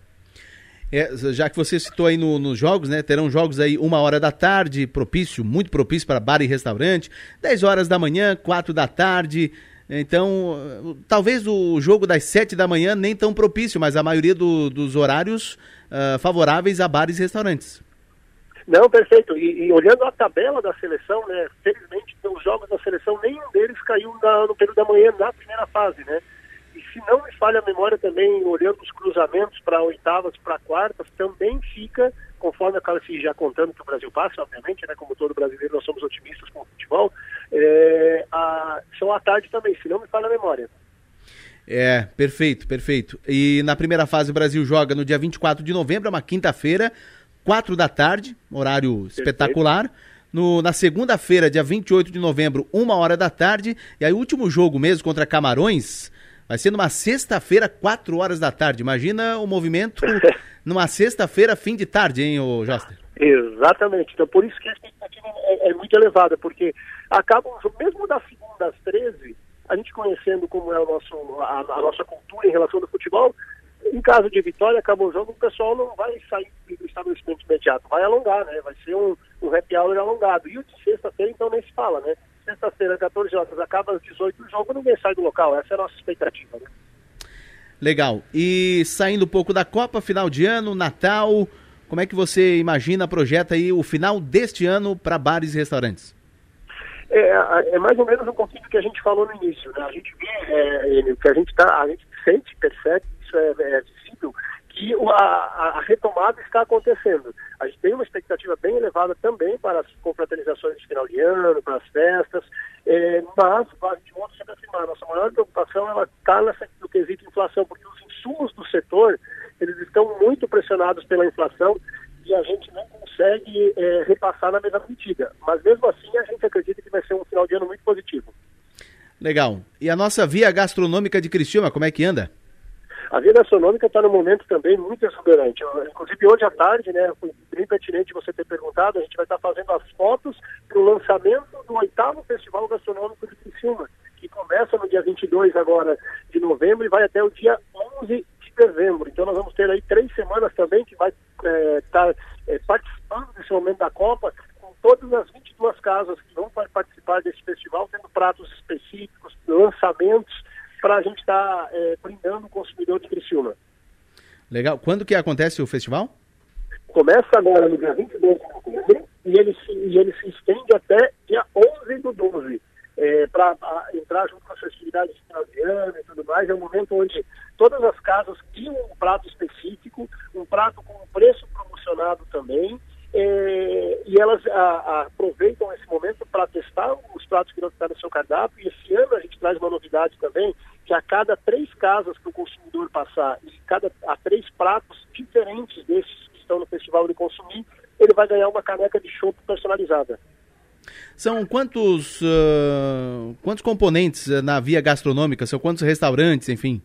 É, já que você citou aí no, nos jogos, né? Terão jogos aí uma hora da tarde, propício, muito propício para bar e restaurante, 10 horas da manhã, 4 da tarde. Então, talvez o jogo das 7 da manhã nem tão propício, mas a maioria do, dos horários uh, favoráveis a bares e restaurantes. Não, perfeito. E, e, olhando a tabela da seleção, né, felizmente os jogos da seleção, nenhum deles caiu na, no período da manhã na primeira fase, né? Se não me falha a memória também, olhando os cruzamentos para oitavas, para quartas, também fica, conforme a se já contando que o Brasil passa, obviamente, né, como todo brasileiro, nós somos otimistas com o futebol, é, a, são à tarde também, se não me falha a memória. É, perfeito, perfeito. E na primeira fase o Brasil joga no dia 24 de novembro, é uma quinta-feira, 4 da tarde, horário perfeito. espetacular. No, na segunda-feira, dia 28 de novembro, uma hora da tarde. E aí o último jogo mesmo contra Camarões vai ser numa sexta-feira, 4 horas da tarde. Imagina o movimento <laughs> numa sexta-feira, fim de tarde, hein, ô Joster? Exatamente. Então por isso que a expectativa é, é muito elevada, porque acaba mesmo da segunda às 13, a gente conhecendo como é o nosso, a, a nossa cultura em relação ao futebol, em caso de vitória, acabou o jogo, o pessoal não vai sair do estabelecimento imediato, vai alongar, né? Vai ser um, um happy hour alongado. E o de sexta-feira, então, nem se fala, né? Sexta-feira, 14 horas, acaba às 18 o jogo, ninguém sai do local. Essa é a nossa expectativa, né? Legal. E saindo um pouco da Copa, final de ano, Natal, como é que você imagina, projeta aí o final deste ano para bares e restaurantes? É, é, mais ou menos um pouquinho do que a gente falou no início, né? A gente vê, é, que a gente tá, a gente sente, percebe, isso é, é visível, que a, a, retomada está acontecendo. A gente tem uma expectativa bem elevada também para as confraternizações de final de ano, para as festas, é, mas a gente volta sempre a afirmar, nossa maior preocupação ela está no quesito inflação, porque os insumos do setor eles estão muito pressionados pela inflação e a gente não consegue é, repassar na mesma medida. Mas mesmo assim a gente acredita que vai ser um final de ano muito positivo. Legal. E a nossa via gastronômica de Criciúma, como é que anda? A via gastronômica está num momento também muito exuberante. Inclusive hoje à tarde, né, foi bem pertinente você ter perguntado, a gente vai estar tá fazendo as fotos para o lançamento do oitavo Festival Gastronômico de Criciúma, que começa no dia 22 agora de novembro e vai até o dia 11 de dezembro. Então nós vamos ter aí três semanas também que vai estar é, tá, é, participando desse momento da Copa com todas as 22 casas que vão participar desse festival, tendo pratos específicos, lançamentos para a gente estar tá, é, brindando o consumidor de Criciúma. Legal. Quando que acontece o festival? Começa agora no dia 22 de novembro e ele se, e ele se estende até dia 11 do 12. É, para entrar junto com as festividades de final de ano e tudo mais, é um momento onde todas as casas criam um prato específico, um prato com um preço promocionado também, é, e elas a, a, aproveitam esse momento para testar os pratos que não estão no seu cardápio. E esse ano a gente traz uma novidade também, que a cada três casas que o consumidor passar, e cada, a três pratos diferentes desses que estão no festival de consumir, ele vai ganhar uma caneca de chopp personalizada. São quantos, uh, quantos componentes na via gastronômica? São quantos restaurantes, enfim?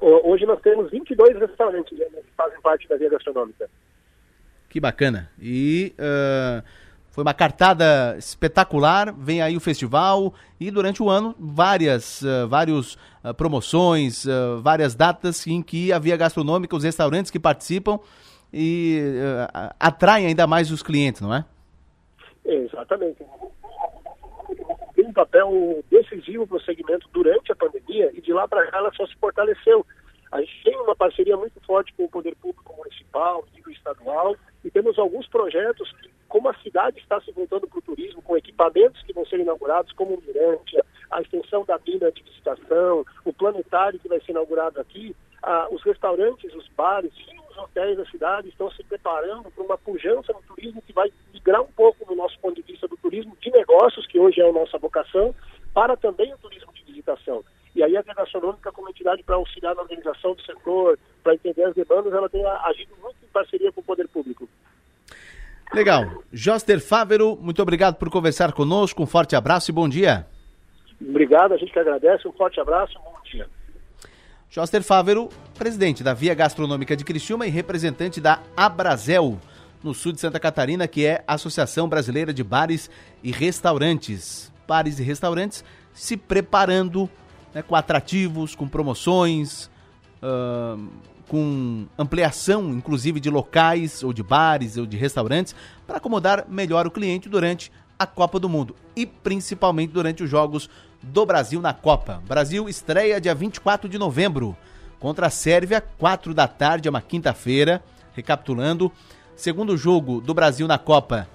Hoje nós temos 22 restaurantes né, que fazem parte da via gastronômica. Que bacana. E uh, foi uma cartada espetacular. Vem aí o festival e durante o ano várias, uh, vários uh, promoções, uh, várias datas em que a via gastronômica, os restaurantes que participam e atraem ainda mais os clientes, não é? Exatamente. Tem um papel decisivo para o segmento durante a pandemia e de lá para cá ela só se fortaleceu. A gente tem uma parceria muito forte com o poder público municipal, nível estadual, e temos alguns projetos que como a cidade está se voltando para o turismo, com equipamentos que vão ser inaugurados, como o Mirante, a extensão da mina de visitação, o planetário que vai ser inaugurado aqui, ah, os restaurantes, os bares e os hotéis da cidade estão se preparando para uma pujança no turismo que vai migrar um pouco no nosso ponto de vista do turismo de negócios, que hoje é a nossa vocação, para também o turismo de visitação. E aí a Via Gastronômica, como entidade para auxiliar na organização do setor, para entender as demandas, ela tem agido muito em parceria com o poder público. Legal. Joster Fávero, muito obrigado por conversar conosco. Um forte abraço e bom dia. Obrigado, a gente que agradece. Um forte abraço bom dia. Joster Fávero, presidente da Via Gastronômica de Criciúma e representante da Abrazel, no sul de Santa Catarina, que é a Associação Brasileira de Bares e Restaurantes. Bares e restaurantes se preparando né, com atrativos, com promoções, uh, com ampliação, inclusive, de locais, ou de bares, ou de restaurantes, para acomodar melhor o cliente durante a Copa do Mundo e principalmente durante os Jogos do Brasil na Copa. Brasil estreia dia 24 de novembro contra a Sérvia, 4 da tarde, é uma quinta-feira. Recapitulando, segundo jogo do Brasil na Copa,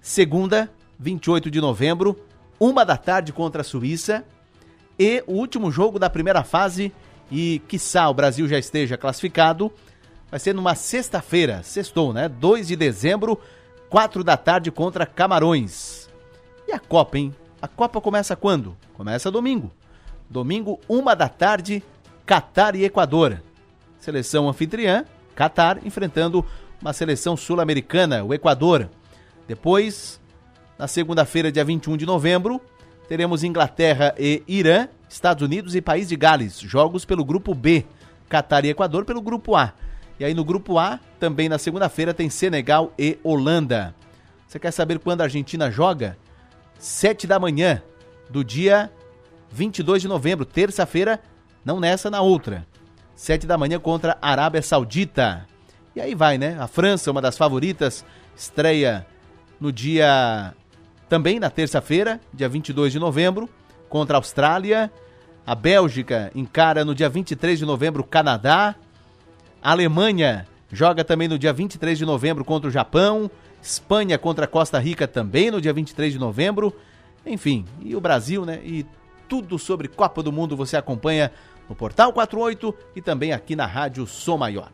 segunda, 28 de novembro, uma da tarde contra a Suíça. E o último jogo da primeira fase, e quiçá o Brasil já esteja classificado, vai ser numa sexta-feira, sextou, né? 2 de dezembro, 4 da tarde contra Camarões. E a Copa, hein? A Copa começa quando? Começa domingo. Domingo, uma da tarde, Catar e Equador. Seleção anfitriã, Catar, enfrentando uma seleção sul-americana, o Equador. Depois, na segunda-feira, dia 21 de novembro, teremos Inglaterra e Irã, Estados Unidos e País de Gales, jogos pelo grupo B, Catar e Equador pelo grupo A. E aí no grupo A, também na segunda-feira, tem Senegal e Holanda. Você quer saber quando a Argentina joga? Sete da manhã do dia 22 de novembro, terça-feira, não nessa, na outra. Sete da manhã contra a Arábia Saudita. E aí vai, né? A França, uma das favoritas, estreia no dia também na terça-feira, dia 22 de novembro, contra a Austrália. A Bélgica encara no dia 23 de novembro o Canadá. A Alemanha joga também no dia 23 de novembro contra o Japão. Espanha contra a Costa Rica também no dia 23 de novembro. Enfim, e o Brasil, né? E tudo sobre Copa do Mundo você acompanha no Portal 48 e também aqui na Rádio Som Maior.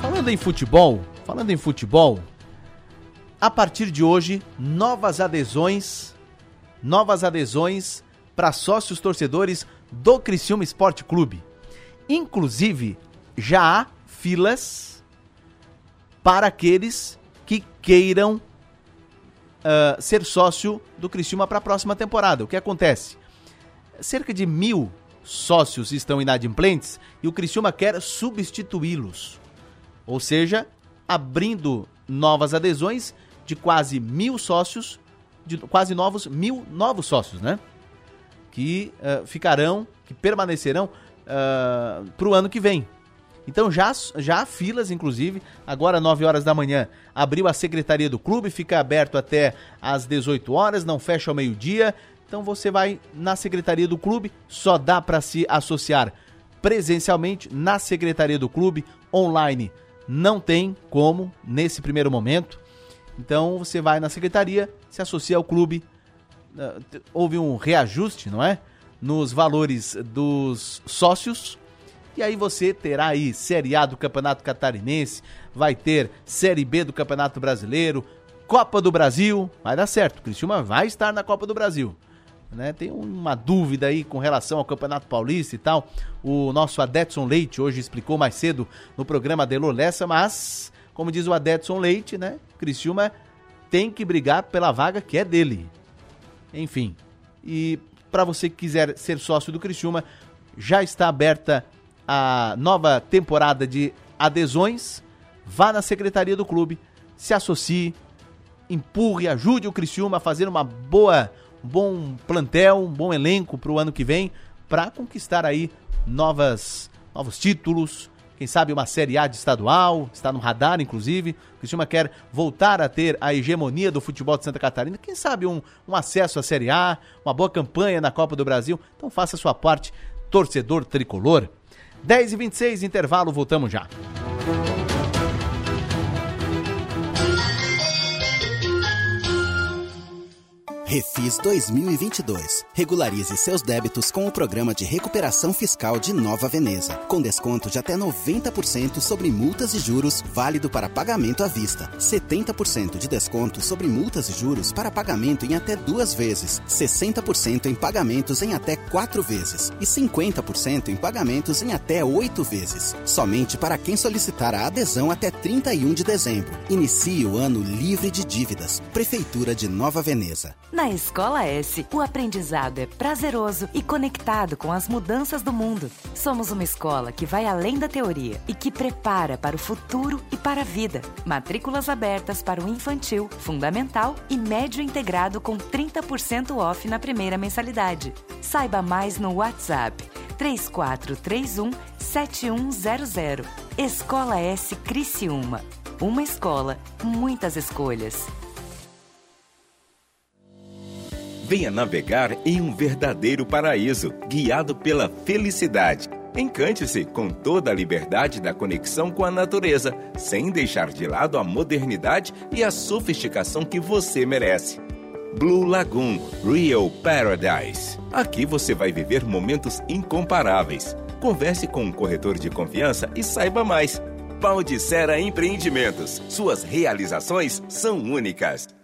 Falando em futebol, falando em futebol, a partir de hoje, novas adesões, novas adesões para sócios torcedores do Criciúma Esporte Clube. Inclusive, já há filas para aqueles que queiram uh, ser sócio do Criciúma para a próxima temporada. O que acontece? Cerca de mil sócios estão inadimplentes e o Criciúma quer substituí-los. Ou seja, abrindo novas adesões de quase mil sócios, de quase novos mil novos sócios, né? Que uh, ficarão, que permanecerão uh, para o ano que vem. Então já, já há filas, inclusive, agora 9 horas da manhã, abriu a secretaria do clube, fica aberto até às 18 horas, não fecha ao meio-dia. Então você vai na secretaria do clube, só dá para se associar presencialmente na secretaria do clube, online não tem como nesse primeiro momento. Então você vai na secretaria, se associa ao clube, houve um reajuste, não é? Nos valores dos sócios. E aí você terá aí Série A do Campeonato Catarinense, vai ter Série B do Campeonato Brasileiro, Copa do Brasil, vai dar certo. O Cristiúma vai estar na Copa do Brasil. Né? Tem uma dúvida aí com relação ao Campeonato Paulista e tal. O nosso Adetson Leite hoje explicou mais cedo no programa Delor Lessa, mas, como diz o Adetson Leite, né? Criciúma tem que brigar pela vaga que é dele. Enfim. E para você que quiser ser sócio do Criciúma, já está aberta a nova temporada de adesões. Vá na secretaria do clube, se associe, empurre, ajude o Criciúma a fazer uma boa bom plantel, um bom elenco para o ano que vem, para conquistar aí novas, novos títulos, quem sabe uma Série A de estadual, está no radar, inclusive. O Cristiúma quer voltar a ter a hegemonia do futebol de Santa Catarina. Quem sabe um, um acesso à Série A, uma boa campanha na Copa do Brasil. Então faça a sua parte, torcedor tricolor. 10 e 26 intervalo, voltamos já. Refis 2022. Regularize seus débitos com o programa de recuperação fiscal de Nova Veneza, com desconto de até 90% sobre multas e juros, válido para pagamento à vista. 70% de desconto sobre multas e juros para pagamento em até duas vezes, 60% em pagamentos em até quatro vezes e 50% em pagamentos em até oito vezes. Somente para quem solicitar a adesão até 31 de dezembro. Inicie o ano livre de dívidas. Prefeitura de Nova Veneza. Na Escola S, o aprendizado é prazeroso e conectado com as mudanças do mundo. Somos uma escola que vai além da teoria e que prepara para o futuro e para a vida. Matrículas abertas para o infantil, fundamental e médio integrado com 30% off na primeira mensalidade. Saiba mais no WhatsApp 3431 7100. Escola S Criciúma. Uma escola, muitas escolhas. Venha navegar em um verdadeiro paraíso, guiado pela felicidade. Encante-se com toda a liberdade da conexão com a natureza, sem deixar de lado a modernidade e a sofisticação que você merece. Blue Lagoon Real Paradise. Aqui você vai viver momentos incomparáveis. Converse com um corretor de confiança e saiba mais. Pau de Sera Empreendimentos. Suas realizações são únicas.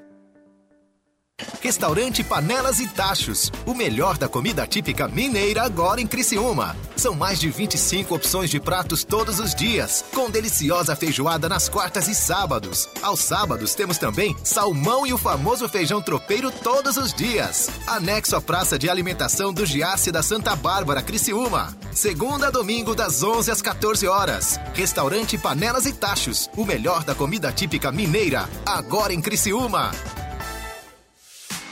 Restaurante Panelas e Tachos, o melhor da comida típica mineira agora em Criciúma. São mais de 25 opções de pratos todos os dias, com deliciosa feijoada nas quartas e sábados. Aos sábados temos também salmão e o famoso feijão tropeiro todos os dias. Anexo à Praça de Alimentação do Giasse da Santa Bárbara, Criciúma. Segunda a domingo das 11 às 14 horas. Restaurante Panelas e Tachos, o melhor da comida típica mineira, agora em Criciúma.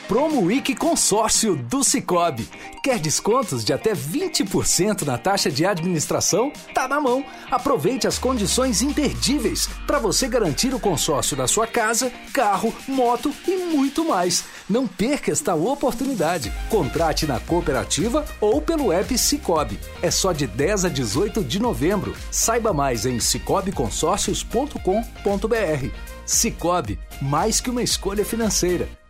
Promo Week Consórcio do Cicobi. Quer descontos de até 20% na taxa de administração? Tá na mão. Aproveite as condições imperdíveis para você garantir o consórcio da sua casa, carro, moto e muito mais. Não perca esta oportunidade. Contrate na cooperativa ou pelo app Cicobi. É só de 10 a 18 de novembro. Saiba mais em cicobiconsórcios.com.br. Cicobi, mais que uma escolha financeira.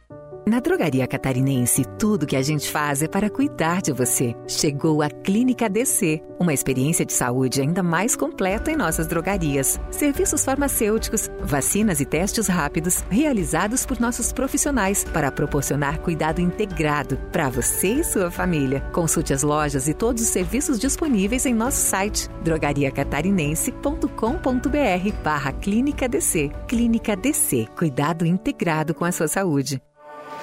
Na Drogaria Catarinense, tudo que a gente faz é para cuidar de você. Chegou a Clínica DC, uma experiência de saúde ainda mais completa em nossas drogarias. Serviços farmacêuticos, vacinas e testes rápidos realizados por nossos profissionais para proporcionar cuidado integrado para você e sua família. Consulte as lojas e todos os serviços disponíveis em nosso site drogariacatarinense.com.br barra Clínica DC. Clínica DC, cuidado integrado com a sua saúde.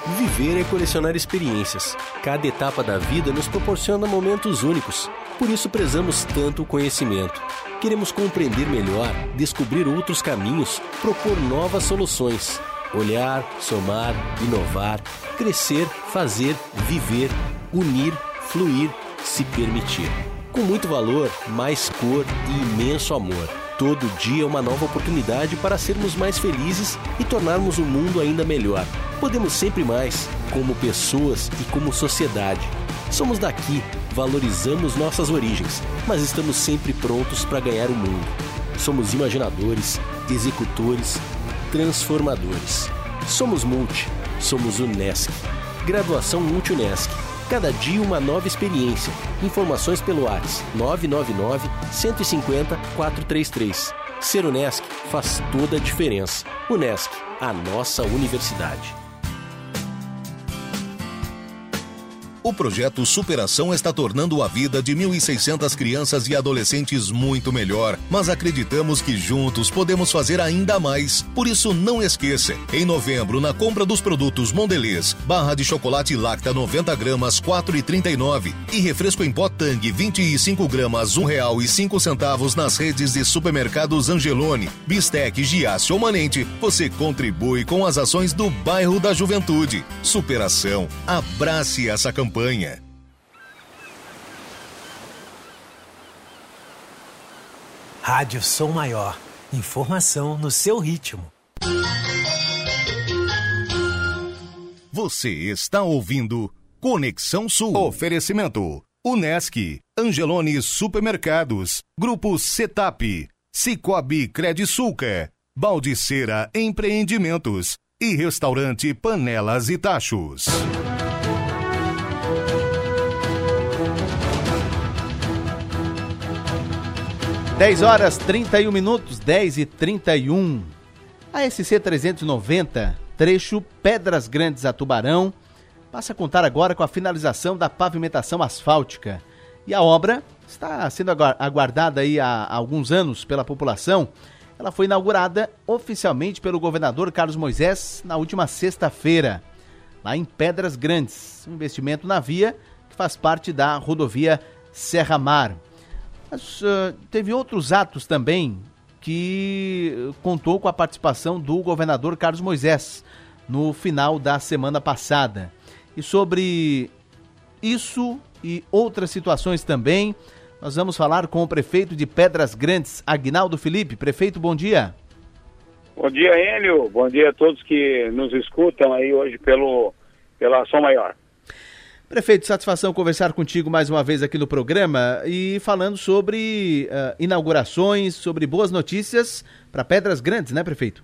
Viver é colecionar experiências. Cada etapa da vida nos proporciona momentos únicos. Por isso prezamos tanto o conhecimento. Queremos compreender melhor, descobrir outros caminhos, propor novas soluções. Olhar, somar, inovar, crescer, fazer, viver, unir, fluir, se permitir. Com muito valor, mais cor e imenso amor. Todo dia é uma nova oportunidade para sermos mais felizes e tornarmos o mundo ainda melhor. Podemos sempre mais, como pessoas e como sociedade. Somos daqui, valorizamos nossas origens, mas estamos sempre prontos para ganhar o mundo. Somos imaginadores, executores, transformadores. Somos Multi, somos Unesc. Graduação Multi Unesc. Cada dia uma nova experiência. Informações pelo WhatsApp 999 150 433. Ser Unesc faz toda a diferença. Unesc, a nossa universidade. O projeto Superação está tornando a vida de 1.600 crianças e adolescentes muito melhor, mas acreditamos que juntos podemos fazer ainda mais. Por isso, não esqueça: em novembro, na compra dos produtos Mondelez, barra de chocolate Lacta 90 gramas, 4,39 e refresco em pó Tang 25 gramas, R$ 1,05 nas redes de supermercados Angelone, Bistec, Giasse ou Manente, você contribui com as ações do bairro da Juventude. Superação. Abrace essa campanha campanha. Rádio Som Maior. Informação no seu ritmo. Você está ouvindo Conexão Sul. Oferecimento: Unesc, Angelone Supermercados, Grupo Setap, Cicobi Credisulca, Baldiceira Empreendimentos e Restaurante Panelas e Tachos. 10 horas 31 minutos, 10 e 31. A SC 390, trecho Pedras Grandes a Tubarão, passa a contar agora com a finalização da pavimentação asfáltica. E a obra está sendo aguardada aí há alguns anos pela população. Ela foi inaugurada oficialmente pelo governador Carlos Moisés na última sexta-feira, lá em Pedras Grandes. Um investimento na via que faz parte da rodovia Serra Mar. Mas uh, teve outros atos também que contou com a participação do governador Carlos Moisés no final da semana passada. E sobre isso e outras situações também, nós vamos falar com o prefeito de Pedras Grandes, Agnaldo Felipe. Prefeito, bom dia. Bom dia, Enio. Bom dia a todos que nos escutam aí hoje pelo, pela Ação Maior. Prefeito, satisfação conversar contigo mais uma vez aqui no programa e falando sobre uh, inaugurações, sobre boas notícias para Pedras Grandes, né, prefeito?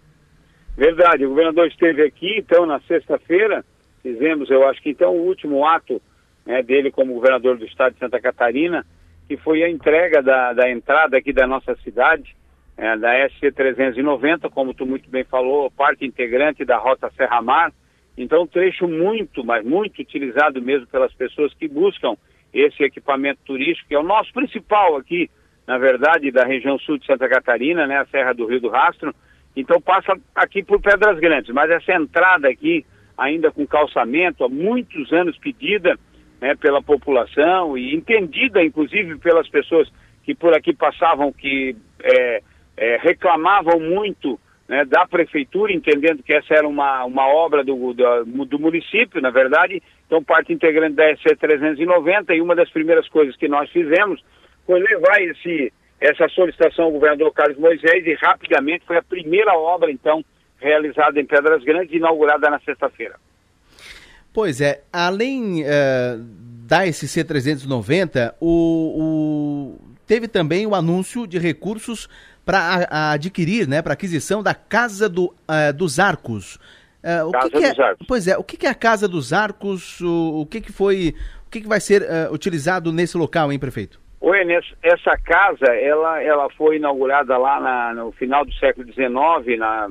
Verdade, o governador esteve aqui, então, na sexta-feira, fizemos, eu acho que então, o último ato né, dele como governador do estado de Santa Catarina, que foi a entrega da, da entrada aqui da nossa cidade, é, da SC 390, como tu muito bem falou, parte integrante da Rota Serra Mar, Então, um trecho muito, mas muito utilizado mesmo pelas pessoas que buscam esse equipamento turístico, que é o nosso principal aqui, na verdade, da região sul de Santa Catarina, né, a Serra do Rio do Rastro. Então, passa aqui por Pedras Grandes, mas essa entrada aqui, ainda com calçamento, há muitos anos pedida né, pela população e entendida, inclusive, pelas pessoas que por aqui passavam, que é, é, reclamavam muito né, da prefeitura, entendendo que essa era uma, uma obra do, do, do, município, na verdade, então parte integrante da SC 390 e uma das primeiras coisas que nós fizemos foi levar esse, essa solicitação ao governador Carlos Moisés e rapidamente foi a primeira obra, então, realizada em Pedras Grandes e inaugurada na sexta-feira. Pois é, além uh, da SC 390, o, o, teve também o anúncio de recursos para adquirir, né, para aquisição da Casa do, uh, dos Arcos. Uh, o Casa que que é, dos Arcos. Pois é, o que, que, é a Casa dos Arcos? O, o que, que foi, o que, que vai ser uh, utilizado nesse local, hein, prefeito? Oi, essa casa, ela, ela foi inaugurada lá na, no final do século XIX, na,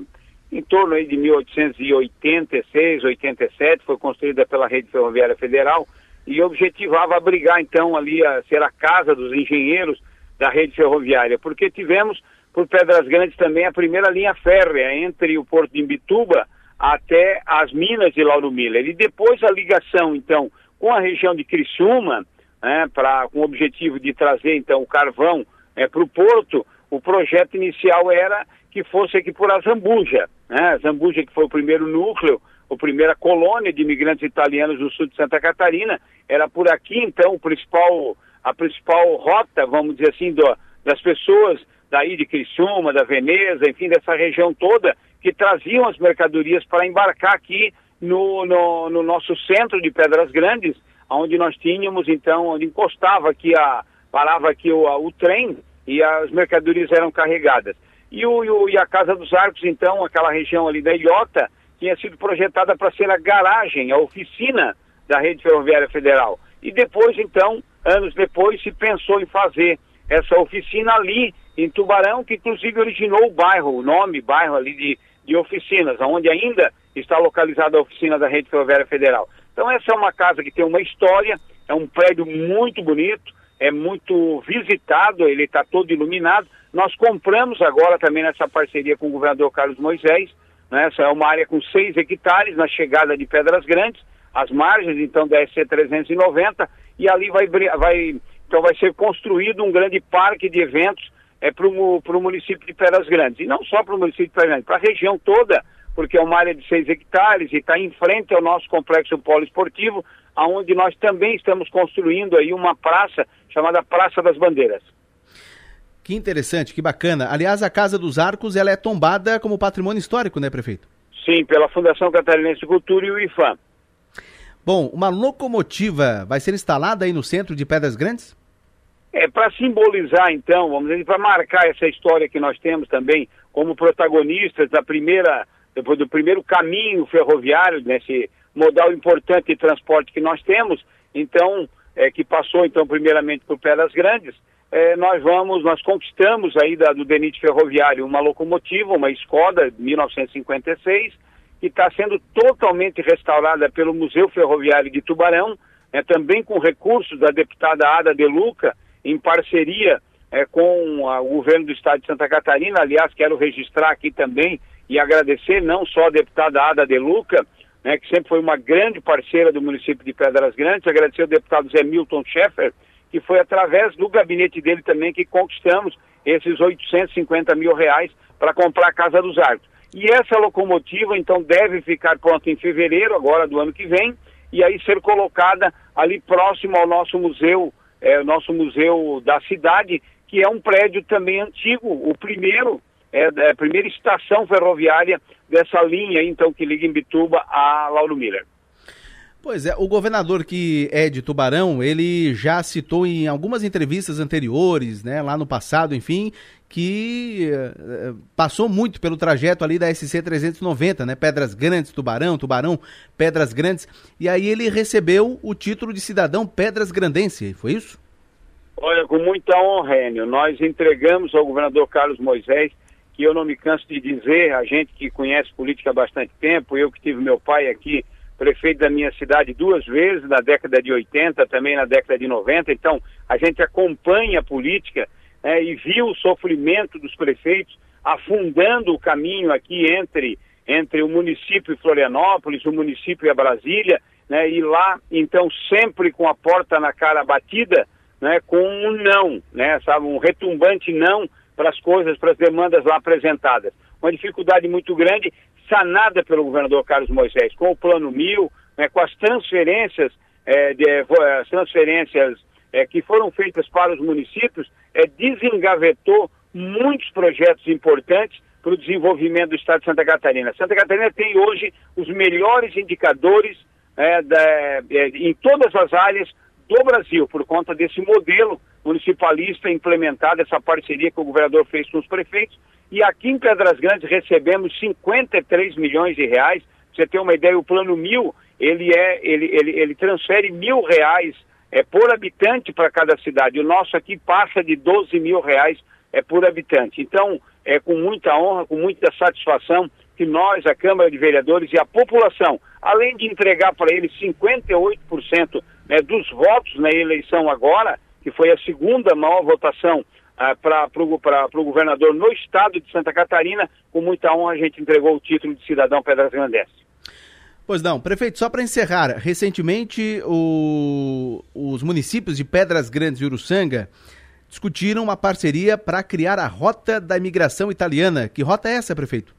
em torno aí de 1886, 87, foi construída pela Rede Ferroviária Federal e objetivava abrigar então ali a ser a casa dos engenheiros da rede ferroviária, porque tivemos por Pedras Grandes também a primeira linha férrea entre o Porto de Imbituba até as minas de Lauro Miller. E depois a ligação, então, com a região de Criciúma, né, pra, com o objetivo de trazer, então, o carvão é, para o porto, o projeto inicial era que fosse aqui por a Zambuja. Né? Zambuja, que foi o primeiro núcleo, a primeira colônia de imigrantes italianos do sul de Santa Catarina, era por aqui, então, o principal, a principal rota, vamos dizer assim, do, das pessoas daí de Criciúma, da Veneza, enfim, dessa região toda, que traziam as mercadorias para embarcar aqui no, no, no, nosso centro de Pedras Grandes, onde nós tínhamos, então, onde encostava aqui a, parava aqui o, a, o trem e as mercadorias eram carregadas. E, o, e, o, e a Casa dos Arcos, então, aquela região ali da Ilhota, tinha sido projetada para ser a garagem, a oficina da Rede Ferroviária Federal. E depois, então, anos depois, se pensou em fazer essa oficina ali em Tubarão, que inclusive originou o bairro, o nome bairro ali de, de oficinas, onde ainda está localizada a oficina da Rede Ferroviária Federal. Então essa é uma casa que tem uma história, é um prédio muito bonito, é muito visitado, ele está todo iluminado. Nós compramos agora também nessa parceria com o governador Carlos Moisés, né? essa é uma área com 6 hectares na chegada de Pedras Grandes, as margens então da SC 390, e ali vai, vai, então vai ser construído um grande parque de eventos é, para o município de Pedras Grandes. E não só para o município de Pedras Grandes, para a região toda, porque é uma área de 6 hectares e está em frente ao nosso complexo poliesportivo, aonde nós também estamos construindo aí uma praça chamada Praça das Bandeiras. Que interessante, que bacana. Aliás, a Casa dos Arcos ela é tombada como patrimônio histórico, né, prefeito? Sim, pela Fundação Catarinense de Cultura e o IFAM. Bom, uma locomotiva vai ser instalada aí no centro de Pedras Grandes? É, para simbolizar, então, vamos dizer, para marcar essa história que nós temos também como protagonistas da primeira, depois do primeiro caminho ferroviário, nesse modal importante de transporte que nós temos, então, é, que passou, então, primeiramente por Pedras Grandes, é, nós vamos, nós conquistamos aí da, do DENIT ferroviário uma locomotiva, uma Skoda 1956, que está sendo totalmente restaurada pelo Museu Ferroviário de Tubarão, é, também com recursos da deputada Ada De Luca, em parceria é, com a, o governo do estado de Santa Catarina. Aliás, quero registrar aqui também e agradecer não só a deputada Ada De Luca, né, que sempre foi uma grande parceira do município de Pedras Grandes, agradecer ao deputado Zé Milton Schaeffer, que foi através do gabinete dele também que conquistamos esses 850 mil reais para comprar a Casa dos Arcos. E essa locomotiva, então, deve ficar pronta em fevereiro, agora do ano que vem, e aí ser colocada ali próximo ao nosso museu é, o nosso museu da cidade, que é um prédio também antigo, o primeiro, é, é a primeira estação ferroviária dessa linha, então, que liga em Bituba a Lauro Miller. Pois é, o governador que é de Tubarão, ele já citou em algumas entrevistas anteriores, né, lá no passado, enfim, que uh, passou muito pelo trajeto ali da SC 390, né, Pedras Grandes, Tubarão, Tubarão, Pedras Grandes, e aí ele recebeu o título de cidadão Pedras Grandense, foi isso? Olha, com muita honra, Enio, nós entregamos ao governador Carlos Moisés, que eu não me canso de dizer, a gente que conhece política há bastante tempo, eu que tive meu pai aqui prefeito da minha cidade duas vezes, na década de 80, também na década de 90, então a gente acompanha a política é, e viu o sofrimento dos prefeitos afundando o caminho aqui entre, entre o município e Florianópolis, o município e a Brasília, né, e lá, então, sempre com a porta na cara batida, né, com um não, né, sabe, um retumbante não para as coisas, para as demandas lá apresentadas. Uma dificuldade muito grande, sanada pelo governador Carlos Moisés, com o Plano Mil, né, com as transferências, é, de, as transferências é, que foram feitas para os municípios, é, desengavetou muitos projetos importantes para o desenvolvimento do Estado de Santa Catarina. Santa Catarina tem hoje os melhores indicadores é, da, é, em todas as áreas do Brasil, por conta desse modelo municipalista implementado, essa parceria que o governador fez com os prefeitos. E aqui em Pedras Grandes recebemos 53 milhões de reais. Pra você ter uma ideia, o plano mil, ele, é, ele, ele, ele transfere mil reais é, por habitante para cada cidade. O nosso aqui passa de 12 mil reais é, por habitante. Então, é com muita honra, com muita satisfação, que nós, a Câmara de Vereadores e a população, além de entregar para eles 58% né, dos votos na eleição agora, que foi a segunda maior votação ah, para o governador no estado de Santa Catarina, com muita honra a gente entregou o título de cidadão Pedras Grandense. Pois não, prefeito, só para encerrar, recentemente o, os municípios de Pedras Grandes e Uruçanga discutiram uma parceria para criar a Rota da Imigração Italiana. Que rota é essa, prefeito?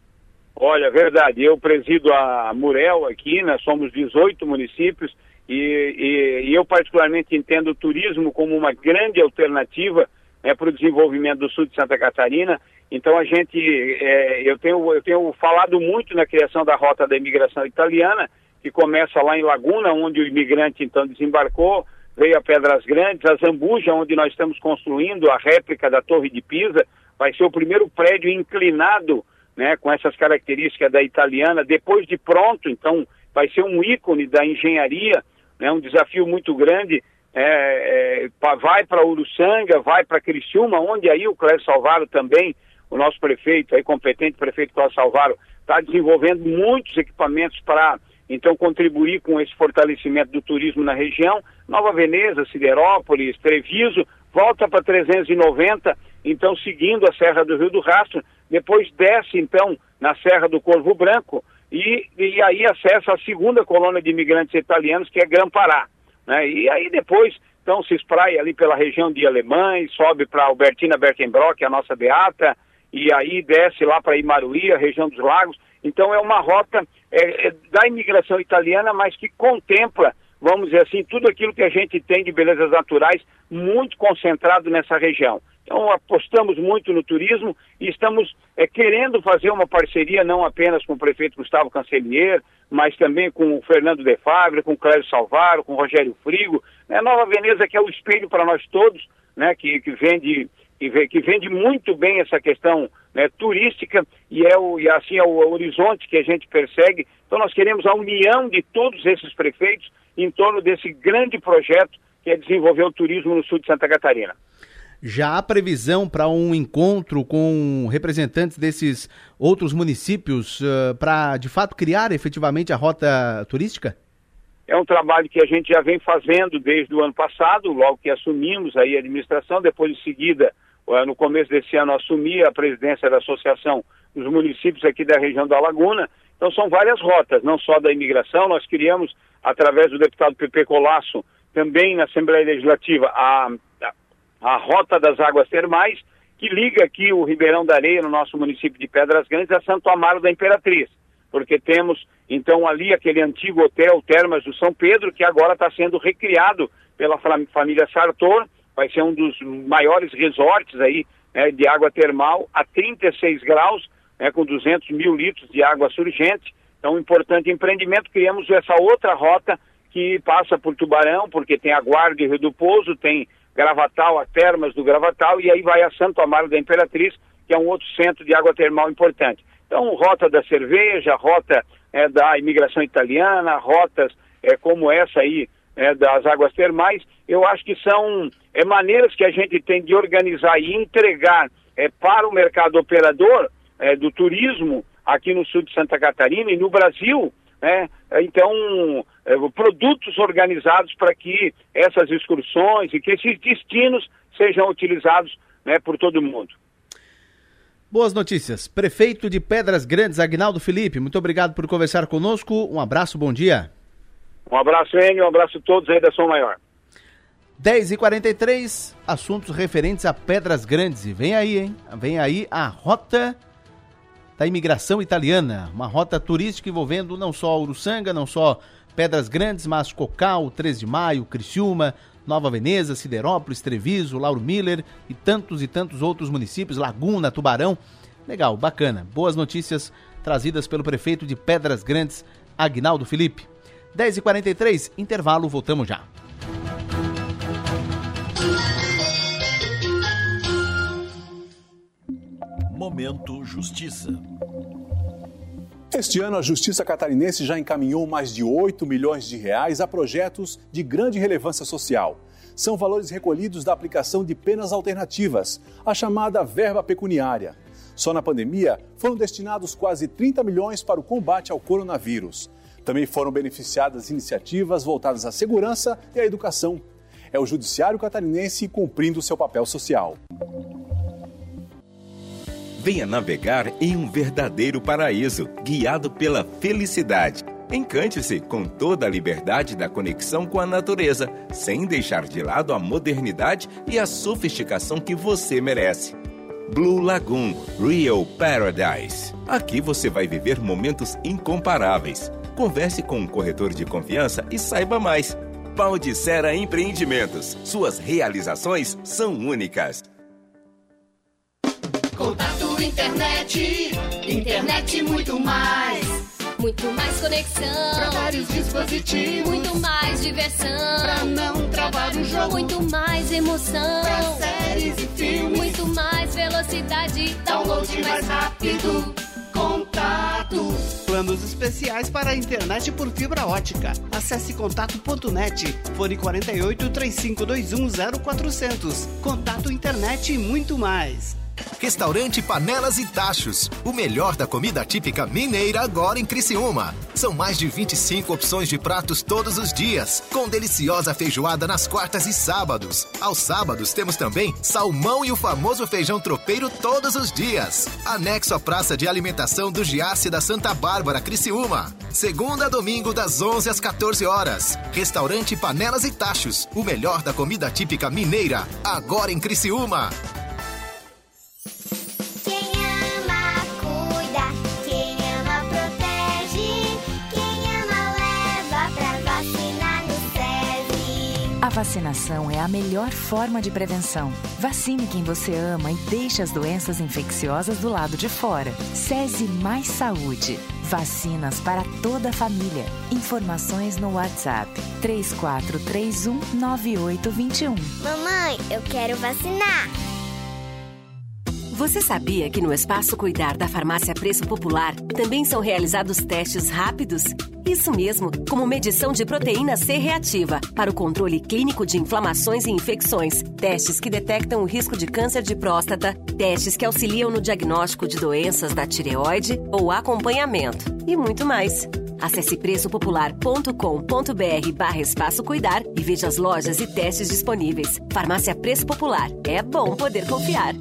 Olha, verdade. Eu presido a Murel aqui, nós somos 18 municípios e, e, e eu particularmente entendo o turismo como uma grande alternativa né, para o desenvolvimento do sul de Santa Catarina. Então a gente, é, eu, tenho, eu tenho falado muito na criação da Rota da Imigração Italiana, que começa lá em Laguna, onde o imigrante então desembarcou, veio a Pedras Grandes, a Zambuja, onde nós estamos construindo a réplica da Torre de Pisa, vai ser o primeiro prédio inclinado, né, com essas características da italiana, depois de pronto, então vai ser um ícone da engenharia, né, um desafio muito grande, é, é, vai para Uruçanga, vai para Criciúma, onde aí o Cléber Salvaro também, o nosso prefeito, aí competente prefeito Cléber Salvaro, está desenvolvendo muitos equipamentos para então contribuir com esse fortalecimento do turismo na região. Nova Veneza, Siderópolis, Treviso, volta para 390, então seguindo a Serra do Rio do Rastro, depois desce então na Serra do Corvo Branco e, e aí acessa a segunda colônia de imigrantes italianos, que é Gran-Pará. Né? E aí depois então se espraia ali pela região de Alemães, sobe para Albertina Berkenbrock, a nossa beata, e aí desce lá para Imaruí, a região dos lagos. Então é uma rota é, é, da imigração italiana, mas que contempla, vamos dizer assim, tudo aquilo que a gente tem de belezas naturais muito concentrado nessa região. Então apostamos muito no turismo e estamos é, querendo fazer uma parceria não apenas com o prefeito Gustavo Cancelier, mas também com o Fernando De Fábio, com o Clério Salvaro, com o Rogério Frigo. Né? Nova Veneza que é o espelho para nós todos, né? que, que vende que, que vende muito bem essa questão né, turística e, é o, e assim é o horizonte que a gente persegue. Então nós queremos a união de todos esses prefeitos em torno desse grande projeto que é desenvolver o turismo no sul de Santa Catarina. Já há previsão para um encontro com representantes desses outros municípios uh, para, de fato, criar efetivamente a rota turística? É um trabalho que a gente já vem fazendo desde o ano passado, logo que assumimos aí a administração, depois em seguida no começo desse ano, assumi a presidência da Associação dos Municípios aqui da região da Laguna. Então, são várias rotas, não só da imigração. Nós criamos, através do deputado Pepe Colasso, também na Assembleia Legislativa, a, a, a Rota das Águas Termais, que liga aqui o Ribeirão da Areia, no nosso município de Pedras Grandes, a Santo Amaro da Imperatriz. Porque temos, então, ali aquele antigo hotel Termas do São Pedro, que agora está sendo recriado pela família Sartor, vai ser um dos maiores resorts aí né, de água termal a 36 graus, né, com 200 mil litros de água surgente. Então, um importante empreendimento. Criamos essa outra rota que passa por Tubarão, porque tem a Guarda e Rio do Pouso, tem Gravatal, a Termas do Gravatal, e aí vai a Santo Amaro da Imperatriz, que é um outro centro de água termal importante. Então, rota da cerveja, rota é, da imigração italiana, rotas é, como essa aí é, das águas termais, eu acho que são é, maneiras que a gente tem de organizar e entregar é, para o mercado operador é, do turismo aqui no sul de Santa Catarina e no Brasil né? Então, é, produtos organizados para que essas excursões e que esses destinos sejam utilizados né, por todo mundo. Boas notícias. Prefeito de Pedras Grandes, Agnaldo Felipe, muito obrigado por conversar conosco. Um abraço, bom dia. Um abraço, Enio, um abraço a todos aí da Som Maior. 10h43, assuntos referentes a Pedras Grandes. E vem aí, hein? Vem aí a rota da imigração italiana. Uma rota turística envolvendo não só Uruçanga, não só Pedras Grandes, mas Cocal, 3 de Maio, Criciúma, Nova Veneza, Siderópolis, Treviso, Lauro Miller e tantos e tantos outros municípios, Laguna, Tubarão. Legal, bacana. Boas notícias trazidas pelo prefeito de Pedras Grandes, Agnaldo Felipe. 10h43, intervalo, voltamos já. Momento Justiça. Este ano, a Justiça Catarinense já encaminhou mais de 8 milhões de reais a projetos de grande relevância social. São valores recolhidos da aplicação de penas alternativas, a chamada verba pecuniária. Só na pandemia, foram destinados quase 30 milhões para o combate ao coronavírus. Também foram beneficiadas iniciativas voltadas à segurança e à educação. É o Judiciário Catarinense cumprindo seu papel social. Venha navegar em um verdadeiro paraíso, guiado pela felicidade. Encante-se com toda a liberdade da conexão com a natureza, sem deixar de lado a modernidade e a sofisticação que você merece. Blue Lagoon Real Paradise. Aqui você vai viver momentos incomparáveis. Converse com um corretor de confiança e saiba mais. Paldicera Empreendimentos. Suas realizações são únicas. Contato internet, internet muito mais. Muito mais conexão. Pra vários dispositivos. Muito mais diversão. Pra não travar o jogo. Muito mais emoção. Pra séries e filmes. Muito mais velocidade. Download mais rápido. Contato. Planos especiais para a internet por fibra ótica. Acesse contato.net. Fone 48 3521 0400. Contato internet e muito mais. Restaurante Panelas e Tachos. O melhor da comida típica mineira agora em Criciúma. São mais de 25 opções de pratos todos os dias, com deliciosa feijoada nas quartas e sábados. Aos sábados temos também salmão e o famoso feijão tropeiro todos os dias. Anexo à Praça de Alimentação do Giasse da Santa Bárbara, Criciúma. Segunda a domingo das 11 às 14 horas. Restaurante Panelas e Tachos. O melhor da comida típica mineira agora em Criciúma. Vacinação é a melhor forma de prevenção. Vacine quem você ama e deixe as doenças infecciosas do lado de fora. SESI Mais Saúde. Vacinas para toda a família. Informações no WhatsApp 3431 9821. Mamãe, eu quero vacinar. Você sabia que no Espaço Cuidar da Farmácia Preço Popular também são realizados testes rápidos? Isso mesmo, como medição de proteína C reativa para o controle clínico de inflamações e infecções, testes que detectam o risco de câncer de próstata, testes que auxiliam no diagnóstico de doenças da tireoide ou acompanhamento e muito mais. Acesse preçopopular.com.br barra espaço cuidar e veja as lojas e testes disponíveis. Farmácia Preço Popular. É bom poder confiar.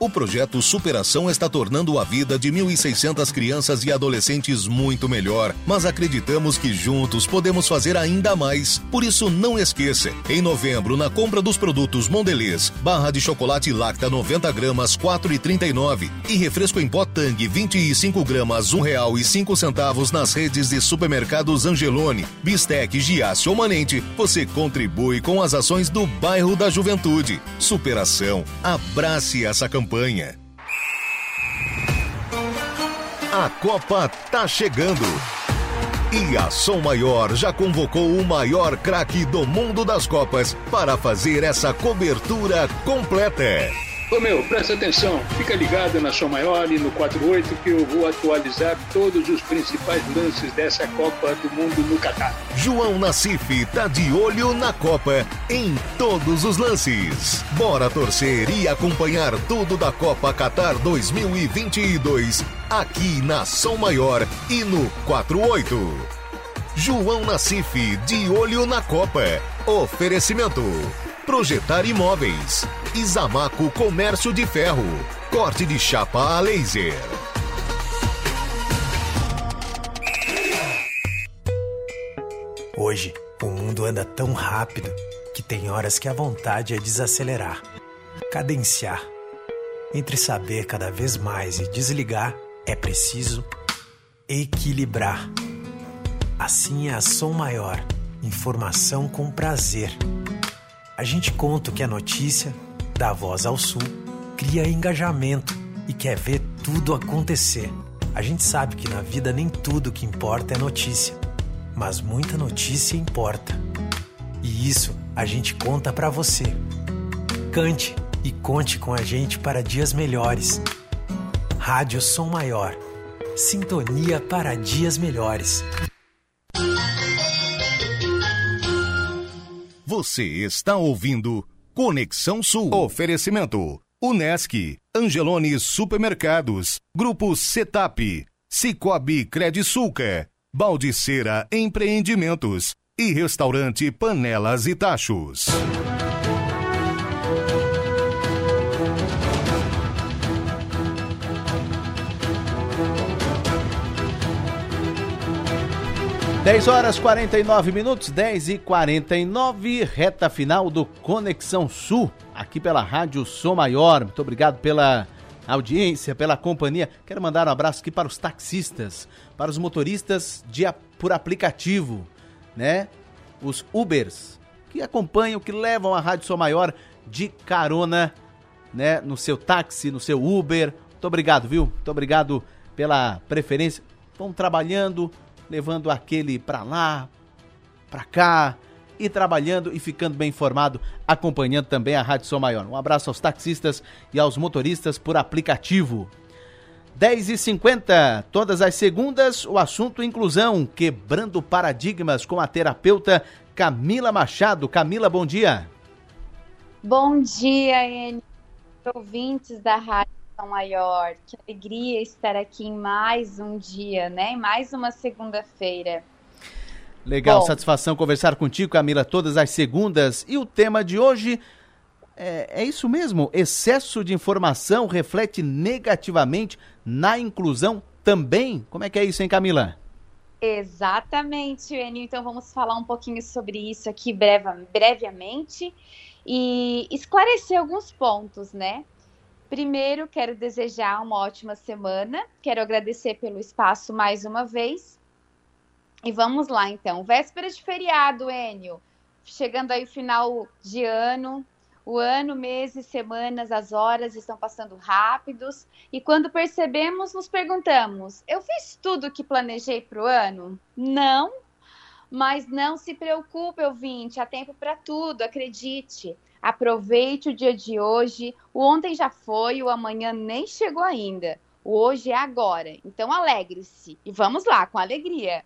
O projeto Superação está tornando a vida de 1.600 crianças e adolescentes muito melhor, mas acreditamos que juntos podemos fazer ainda mais. Por isso, não esqueça, em novembro, na compra dos produtos Mondelez, barra de chocolate Lacta 90 gramas, 4,39 e refresco em pó Tang 25 gramas, R$ 1,05 nas redes de supermercados Angelone, Bistec, Giasse ou Manente, você contribui com as ações do bairro da Juventude. Superação. Abrace essa campanha A Copa tá chegando. E a Som Maior já convocou o maior craque do mundo das Copas para fazer essa cobertura completa. Ô meu, presta atenção, fica ligado na Som Maior e no 48 que eu vou atualizar todos os principais lances dessa Copa do Mundo no Catar. João Nassif tá de olho na Copa em todos os lances. Bora torcer e acompanhar tudo da Copa Qatar 2022 aqui na Som Maior e no 48. João Nassif de olho na Copa. Oferecimento. Projetar Imóveis. Isamaco Comércio de Ferro. Corte de chapa a laser. Hoje, o mundo anda tão rápido que tem horas que a vontade é desacelerar, cadenciar. Entre saber cada vez mais e desligar, é preciso equilibrar. Assim é a som maior, informação com prazer. A gente conta que é notícia, dá voz ao sul, cria engajamento e quer ver tudo acontecer. A gente sabe que na vida nem tudo que importa é notícia, mas muita notícia importa. E isso a gente conta para você. Cante e conte com a gente para dias melhores. Rádio Som Maior. Sintonia para dias melhores. Você está ouvindo Conexão Sul. Oferecimento: Unesc, Angelone Supermercados, Grupo Setap, Cicobi Credisulca, Baldiceira Empreendimentos e Restaurante Panelas e Tachos. Dez horas 49 minutos, 10 e 49, reta final do Conexão Sul, aqui pela Rádio Som Maior. Muito obrigado pela audiência, pela companhia. Quero mandar um abraço aqui para os taxistas, para os motoristas de, por aplicativo, né? Os Ubers, que acompanham, que levam a Rádio Som Maior de carona, né? No seu táxi, no seu Uber. Muito obrigado, viu? Muito obrigado pela preferência. Vão trabalhando, levando aquele para lá, para cá, e trabalhando e ficando bem informado, acompanhando também a Rádio Som Maior. Um abraço aos taxistas e aos motoristas por aplicativo. 10 e 50 todas as segundas, o assunto inclusão, quebrando paradigmas com a terapeuta Camila Machado. Camila, bom dia. Bom dia, N. Ouvintes da Rádio Maior. Que alegria estar aqui em mais um dia, né? Em mais uma segunda-feira. Legal, Bom, satisfação conversar contigo, Camila, todas as segundas. E o tema de hoje é, é, isso mesmo? Excesso de informação reflete negativamente na inclusão também? Como é que é isso, hein, Camila? Exatamente, Enio. Então vamos falar um pouquinho sobre isso aqui breve, brevemente e esclarecer alguns pontos, né? Primeiro, quero desejar uma ótima semana. Quero agradecer pelo espaço mais uma vez e vamos lá, então. Véspera de feriado, Enio. Chegando aí o final de ano. O ano, meses, semanas, as horas estão passando rápidos. E quando percebemos, nos perguntamos: eu fiz tudo o que planejei para o ano? Não. Mas não se preocupe, ouvinte. Há tempo para tudo, acredite. Aproveite o dia de hoje. O ontem já foi, o amanhã nem chegou ainda. O hoje é agora. Então alegre-se. E vamos lá, com alegria.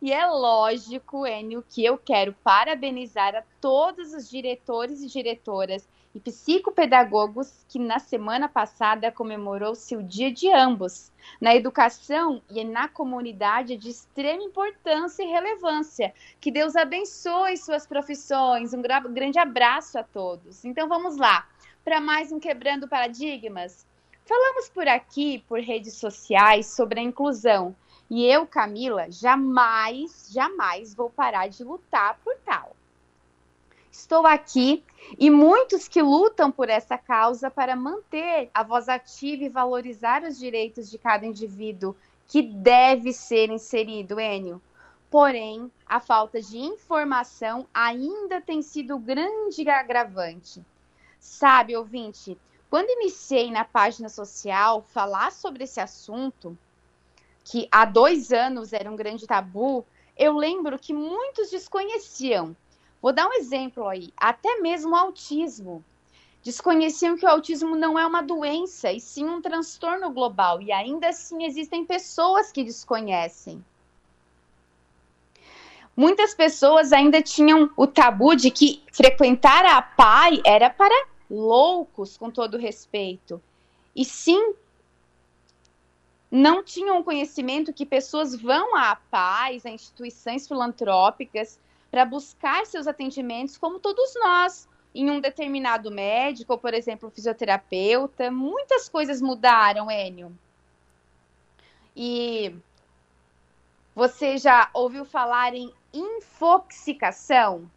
E é lógico, Enio, que eu quero parabenizar a todos os diretores e diretoras e psicopedagogos que na semana passada comemorou-se o dia de ambos. Na educação e na comunidade de extrema importância e relevância. Que Deus abençoe suas profissões. Um grande abraço a todos. Então vamos lá, para mais um Quebrando Paradigmas. Falamos por aqui, por redes sociais, sobre a inclusão e eu, Camila, jamais, jamais vou parar de lutar por tal. Estou aqui e muitos que lutam por essa causa para manter a voz ativa e valorizar os direitos de cada indivíduo que deve ser inserido, Enio. Porém, a falta de informação ainda tem sido grande agravante. Sabe, ouvinte, quando iniciei na página social falar sobre esse assunto, que há dois anos era um grande tabu, eu lembro que muitos desconheciam. Vou dar um exemplo aí, até mesmo o autismo. Desconheciam que o autismo não é uma doença, e sim um transtorno global, e ainda assim existem pessoas que desconhecem. Muitas pessoas ainda tinham o tabu de que frequentar a PAI era para loucos, com todo respeito. E sim, não tinham conhecimento que pessoas vão a PAIs, a instituições filantrópicas, para buscar seus atendimentos, como todos nós, em um determinado médico, ou, por exemplo, fisioterapeuta. Muitas coisas mudaram, Enio. E você já ouviu falar em infoxicação?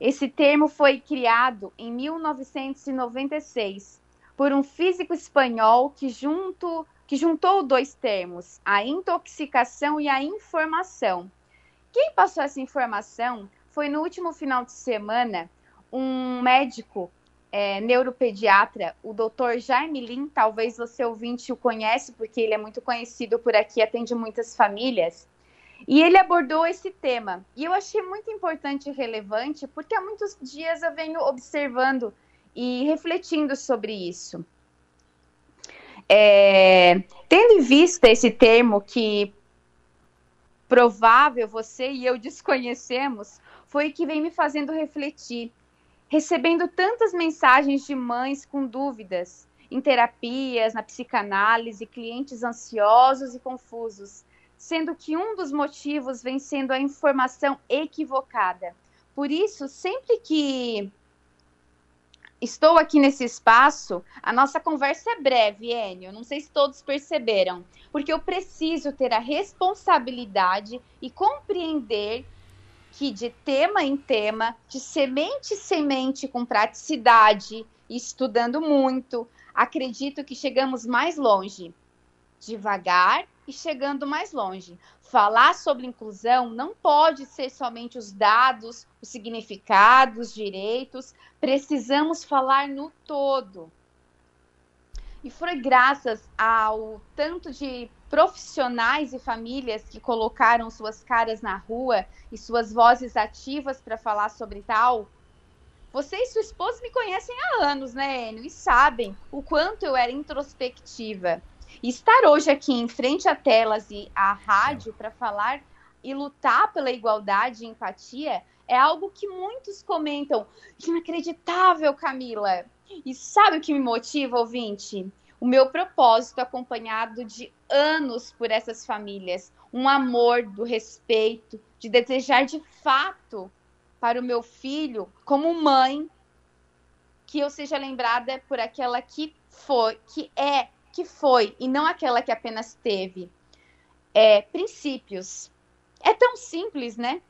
Esse termo foi criado em 1996 por um físico espanhol que, junto, que juntou dois termos, a intoxicação e a informação. Quem passou essa informação foi no último final de semana um médico é, neuropediatra, o Dr. Jaime Lin, talvez você ouvinte o conhece, porque ele é muito conhecido por aqui, atende muitas famílias. E ele abordou esse tema. E eu achei muito importante e relevante, porque há muitos dias eu venho observando e refletindo sobre isso. É, tendo em vista esse termo que provável você e eu desconhecemos, foi que vem me fazendo refletir, recebendo tantas mensagens de mães com dúvidas em terapias, na psicanálise, clientes ansiosos e confusos, sendo que um dos motivos vem sendo a informação equivocada. Por isso, sempre que estou aqui nesse espaço, a nossa conversa é breve, Enio. Não sei se todos perceberam, porque eu preciso ter a responsabilidade e compreender que de tema em tema, de semente em semente, com praticidade, estudando muito, acredito que chegamos mais longe. Devagar e chegando mais longe. Falar sobre inclusão não pode ser somente os dados, os significados, direitos. Precisamos falar no todo. E foi graças ao tanto de profissionais e famílias que colocaram suas caras na rua e suas vozes ativas para falar sobre tal. Você e sua esposa me conhecem há anos, né, Enio? E sabem o quanto eu era introspectiva estar hoje aqui em frente a telas e à rádio para falar e lutar pela igualdade e empatia é algo que muitos comentam. Inacreditável, Camila. E sabe o que me motiva, ouvinte? O meu propósito acompanhado de anos por essas famílias, um amor do respeito, de desejar de fato para o meu filho, como mãe, que eu seja lembrada por aquela que foi, que é que foi e não aquela que apenas teve. É, princípios. É tão simples, né?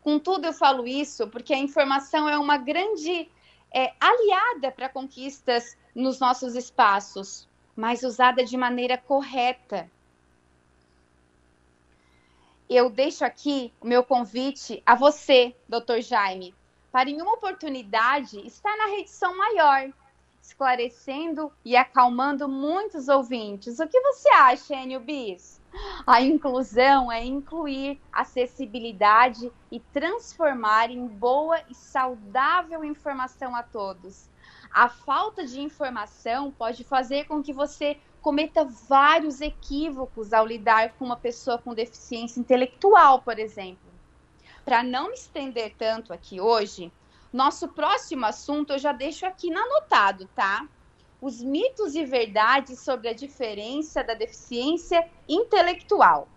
Contudo, eu falo isso porque a informação é uma grande é, aliada para conquistas nos nossos espaços, mas usada de maneira correta. Eu deixo aqui o meu convite a você, Dr. Jaime, para em uma oportunidade estar na rede São Maior, esclarecendo e acalmando muitos ouvintes. O que você acha, Enio Bis? A inclusão é incluir acessibilidade e transformar em boa e saudável informação a todos. A falta de informação pode fazer com que você cometa vários equívocos ao lidar com uma pessoa com deficiência intelectual, por exemplo. Para não me estender tanto aqui hoje, nosso próximo assunto eu já deixo aqui anotado, tá? Os mitos e verdades sobre a diferença da deficiência intelectual.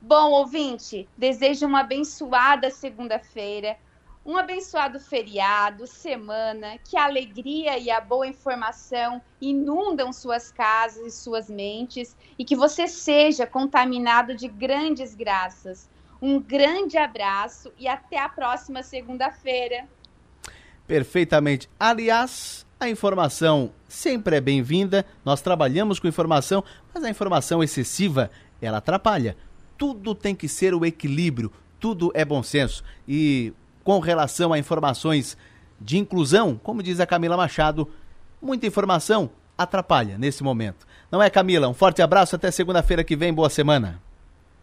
Bom, ouvinte, desejo uma abençoada segunda-feira, um abençoado feriado, semana, que a alegria e a boa informação inundam suas casas e suas mentes e que você seja contaminado de grandes graças. Um grande abraço e até a próxima segunda-feira perfeitamente. Aliás, a informação sempre é bem-vinda. Nós trabalhamos com informação, mas a informação excessiva, ela atrapalha. Tudo tem que ser o equilíbrio, tudo é bom senso. E com relação a informações de inclusão, como diz a Camila Machado, muita informação atrapalha nesse momento. Não é, Camila? Um forte abraço, até segunda-feira que vem, boa semana.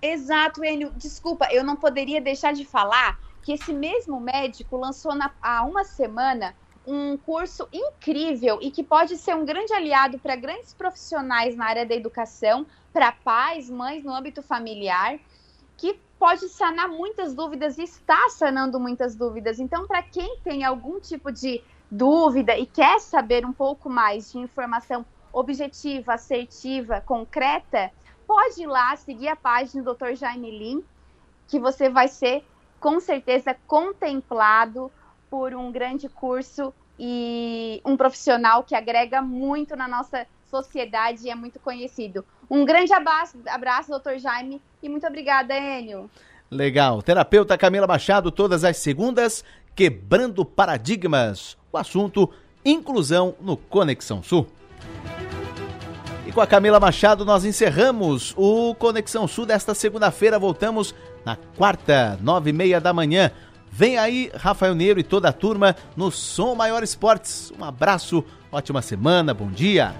Exato, Enio. Desculpa, eu não poderia deixar de falar que esse mesmo médico lançou na, há uma semana um curso incrível e que pode ser um grande aliado para grandes profissionais na área da educação, para pais, mães no âmbito familiar, que pode sanar muitas dúvidas e está sanando muitas dúvidas. Então, para quem tem algum tipo de dúvida e quer saber um pouco mais de informação objetiva, assertiva, concreta, pode ir lá seguir a página do Dr. Jaime Lim, que você vai ser com certeza contemplado por um grande curso e um profissional que agrega muito na nossa sociedade e é muito conhecido. Um grande abraço, abraço, doutor Jaime, e muito obrigada, Enio. Legal. Terapeuta Camila Machado, todas as segundas, quebrando paradigmas. O assunto inclusão no Conexão Sul. E com a Camila Machado nós encerramos o Conexão Sul desta segunda-feira. Voltamos na quarta, nove e meia da manhã. Vem aí, Rafael Neiro e toda a turma no Som Maior Esportes. Um abraço, ótima semana, bom dia.